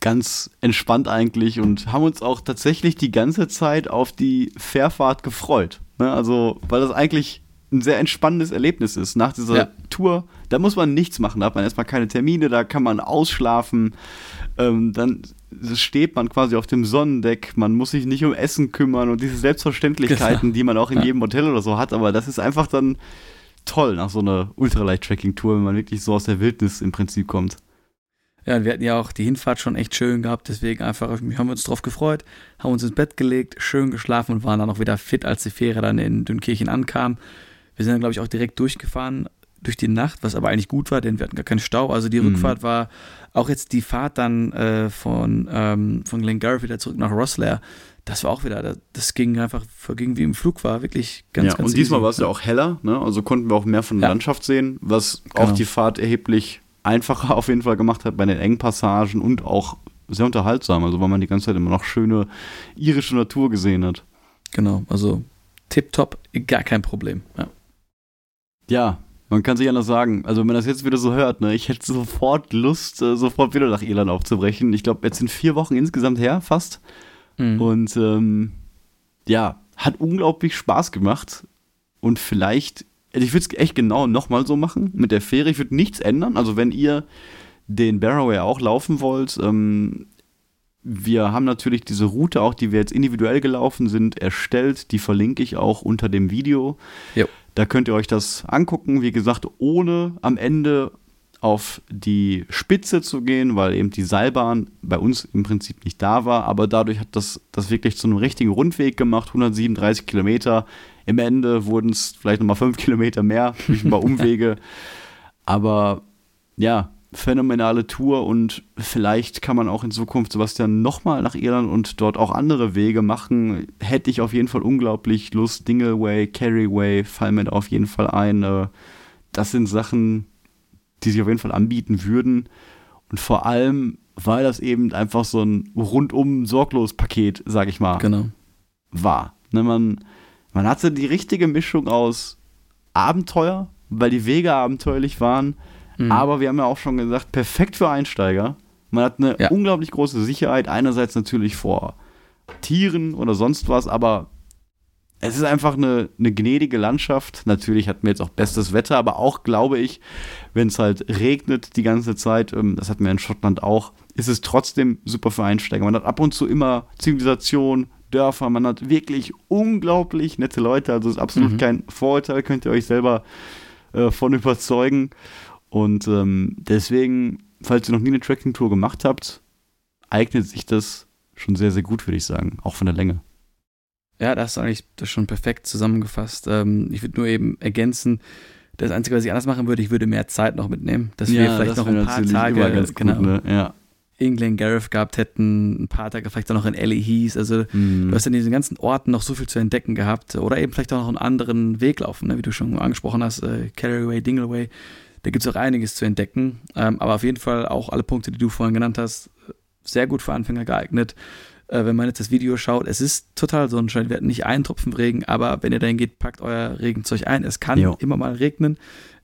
ganz entspannt eigentlich und haben uns auch tatsächlich die ganze Zeit auf die Fährfahrt gefreut. Ne? Also, weil das eigentlich ein sehr entspannendes Erlebnis ist. Nach dieser ja. Tour, da muss man nichts machen, da hat man erstmal keine Termine, da kann man ausschlafen. Ähm, dann steht man quasi auf dem Sonnendeck, man muss sich nicht um Essen kümmern und diese Selbstverständlichkeiten, genau. die man auch in ja. jedem Hotel oder so hat, aber das ist einfach dann toll nach so einer Ultralight-Tracking-Tour, wenn man wirklich so aus der Wildnis im Prinzip kommt. Ja, und wir hatten ja auch die Hinfahrt schon echt schön gehabt, deswegen einfach haben wir uns drauf gefreut, haben uns ins Bett gelegt, schön geschlafen und waren dann auch wieder fit, als die Fähre dann in Dünkirchen ankam. Wir sind dann, glaube ich, auch direkt durchgefahren durch die Nacht, was aber eigentlich gut war, denn wir hatten gar keinen Stau. Also die mhm. Rückfahrt war auch jetzt die Fahrt dann äh, von, ähm, von Glengarry wieder zurück nach Rosslare. Das war auch wieder, das ging einfach, verging wie im Flug war, wirklich ganz, ja, ganz Und diesmal war es ja auch heller, ne? also konnten wir auch mehr von der ja. Landschaft sehen, was genau. auch die Fahrt erheblich einfacher auf jeden Fall gemacht hat bei den Engpassagen und auch sehr unterhaltsam, also weil man die ganze Zeit immer noch schöne irische Natur gesehen hat. Genau, also tipptopp, gar kein Problem. Ja. Ja, man kann sich anders sagen. Also wenn man das jetzt wieder so hört, ne, ich hätte sofort Lust, äh, sofort wieder nach Irland aufzubrechen. Ich glaube, jetzt sind vier Wochen insgesamt her, fast. Mhm. Und ähm, ja, hat unglaublich Spaß gemacht. Und vielleicht, also ich würde es echt genau nochmal so machen mit der Fähre. Ich würde nichts ändern. Also wenn ihr den Barroway auch laufen wollt, ähm, wir haben natürlich diese Route auch, die wir jetzt individuell gelaufen sind, erstellt. Die verlinke ich auch unter dem Video. Jo. Da könnt ihr euch das angucken. Wie gesagt, ohne am Ende auf die Spitze zu gehen, weil eben die Seilbahn bei uns im Prinzip nicht da war. Aber dadurch hat das, das wirklich zu einem richtigen Rundweg gemacht. 137 Kilometer. Im Ende wurden es vielleicht nochmal 5 Kilometer mehr durch ein paar Umwege. Aber ja, phänomenale Tour und vielleicht kann man auch in Zukunft Sebastian nochmal nach Irland und dort auch andere Wege machen. Hätte ich auf jeden Fall unglaublich Lust. Dingleway, Carryway fallen mir da auf jeden Fall ein. Äh, das sind Sachen, die sich auf jeden Fall anbieten würden. Und vor allem, weil das eben einfach so ein rundum sorglos Paket, sag ich mal, genau. war. Ne, man, man hatte die richtige Mischung aus Abenteuer, weil die Wege abenteuerlich waren, Mhm. Aber wir haben ja auch schon gesagt, perfekt für Einsteiger. Man hat eine ja. unglaublich große Sicherheit, einerseits natürlich vor Tieren oder sonst was, aber es ist einfach eine, eine gnädige Landschaft. Natürlich hatten wir jetzt auch bestes Wetter, aber auch, glaube ich, wenn es halt regnet die ganze Zeit, ähm, das hatten wir in Schottland auch, ist es trotzdem super für Einsteiger. Man hat ab und zu immer Zivilisation, Dörfer, man hat wirklich unglaublich nette Leute, also ist absolut mhm. kein Vorurteil, könnt ihr euch selber äh, von überzeugen. Und ähm, deswegen, falls ihr noch nie eine Trekking-Tour gemacht habt, eignet sich das schon sehr, sehr gut, würde ich sagen. Auch von der Länge. Ja, das ist eigentlich das schon perfekt zusammengefasst. Ähm, ich würde nur eben ergänzen, das Einzige, was ich anders machen würde, ich würde mehr Zeit noch mitnehmen, dass ja, wir vielleicht noch ein paar Tage ganz genau, gut, ne? ja. in Glengarriff gehabt hätten, ein paar Tage vielleicht auch noch in Ellie hieß. Also mm. du hast in diesen ganzen Orten noch so viel zu entdecken gehabt oder eben vielleicht auch noch einen anderen Weg laufen, ne? wie du schon angesprochen hast, äh, Carryway, Dingleway. Da gibt es auch einiges zu entdecken. Ähm, aber auf jeden Fall auch alle Punkte, die du vorhin genannt hast, sehr gut für Anfänger geeignet. Äh, wenn man jetzt das Video schaut, es ist total Sonnenschein. Wir hatten nicht einen Tropfen Regen, aber wenn ihr dahin geht, packt euer Regenzeug ein. Es kann jo. immer mal regnen.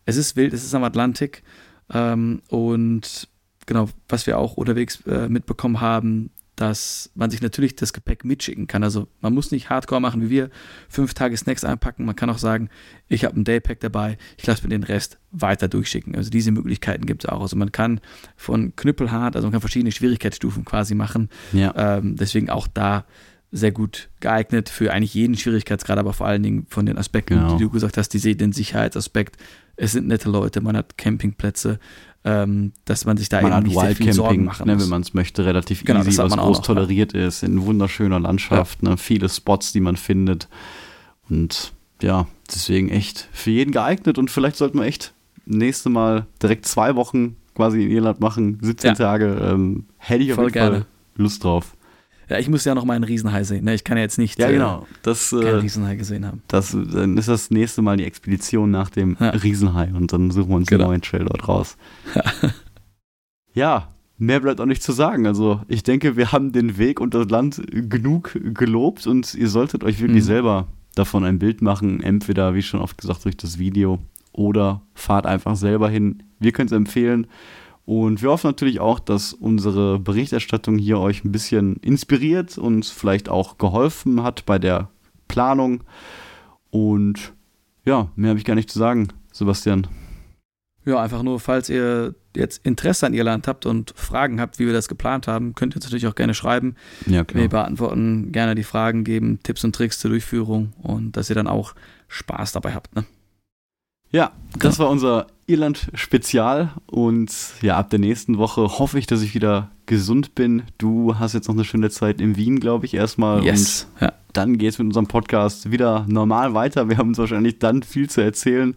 Es ist wild, es ist am Atlantik. Ähm, und genau, was wir auch unterwegs äh, mitbekommen haben, dass man sich natürlich das Gepäck mitschicken kann. Also man muss nicht Hardcore machen wie wir, fünf Tage Snacks einpacken. Man kann auch sagen, ich habe ein Daypack dabei, ich lasse mir den Rest weiter durchschicken. Also diese Möglichkeiten gibt es auch. Also man kann von knüppelhart, also man kann verschiedene Schwierigkeitsstufen quasi machen. Ja. Ähm, deswegen auch da sehr gut geeignet für eigentlich jeden Schwierigkeitsgrad, aber vor allen Dingen von den Aspekten, genau. die du gesagt hast, die, den Sicherheitsaspekt. Es sind nette Leute, man hat Campingplätze, ähm, dass man sich da man eben nicht sehr viel Sorgen machen ne, muss. wenn man es möchte, relativ genau, easy, was groß noch, toleriert ja. ist, in wunderschöner Landschaft, ja. ne, viele Spots, die man findet und ja, deswegen echt für jeden geeignet und vielleicht sollten wir echt nächste Mal direkt zwei Wochen quasi in Irland machen, 17 ja. Tage, ähm, hätte ich auf jeden Fall Lust drauf. Ja, ich muss ja noch mal einen Riesenhai sehen. Ne? Ich kann ja jetzt nicht ja, genau. das, äh, keinen Riesenhai gesehen haben. Das, dann ist das nächste Mal die Expedition nach dem ja. Riesenhai und dann suchen wir uns genau. einen neuen Trail dort raus. ja, mehr bleibt auch nicht zu sagen. Also ich denke, wir haben den Weg und das Land genug gelobt und ihr solltet euch wirklich mhm. selber davon ein Bild machen. Entweder, wie schon oft gesagt, durch das Video oder fahrt einfach selber hin. Wir können es empfehlen. Und wir hoffen natürlich auch, dass unsere Berichterstattung hier euch ein bisschen inspiriert und vielleicht auch geholfen hat bei der Planung. Und ja, mehr habe ich gar nicht zu sagen, Sebastian. Ja, einfach nur, falls ihr jetzt Interesse an Irland habt und Fragen habt, wie wir das geplant haben, könnt ihr uns natürlich auch gerne schreiben. Ja, klar. Wir beantworten gerne die Fragen, geben Tipps und Tricks zur Durchführung und dass ihr dann auch Spaß dabei habt. Ne? Ja, das war unser Irland-Spezial und ja, ab der nächsten Woche hoffe ich, dass ich wieder gesund bin. Du hast jetzt noch eine schöne Zeit in Wien, glaube ich, erstmal. Yes. Und ja. dann geht es mit unserem Podcast wieder normal weiter. Wir haben uns wahrscheinlich dann viel zu erzählen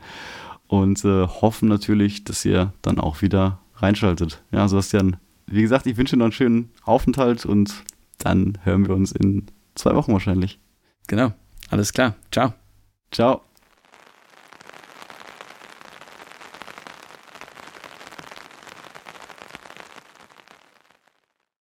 und äh, hoffen natürlich, dass ihr dann auch wieder reinschaltet. Ja, Sebastian, wie gesagt, ich wünsche dir noch einen schönen Aufenthalt und dann hören wir uns in zwei Wochen wahrscheinlich. Genau, alles klar. Ciao. Ciao.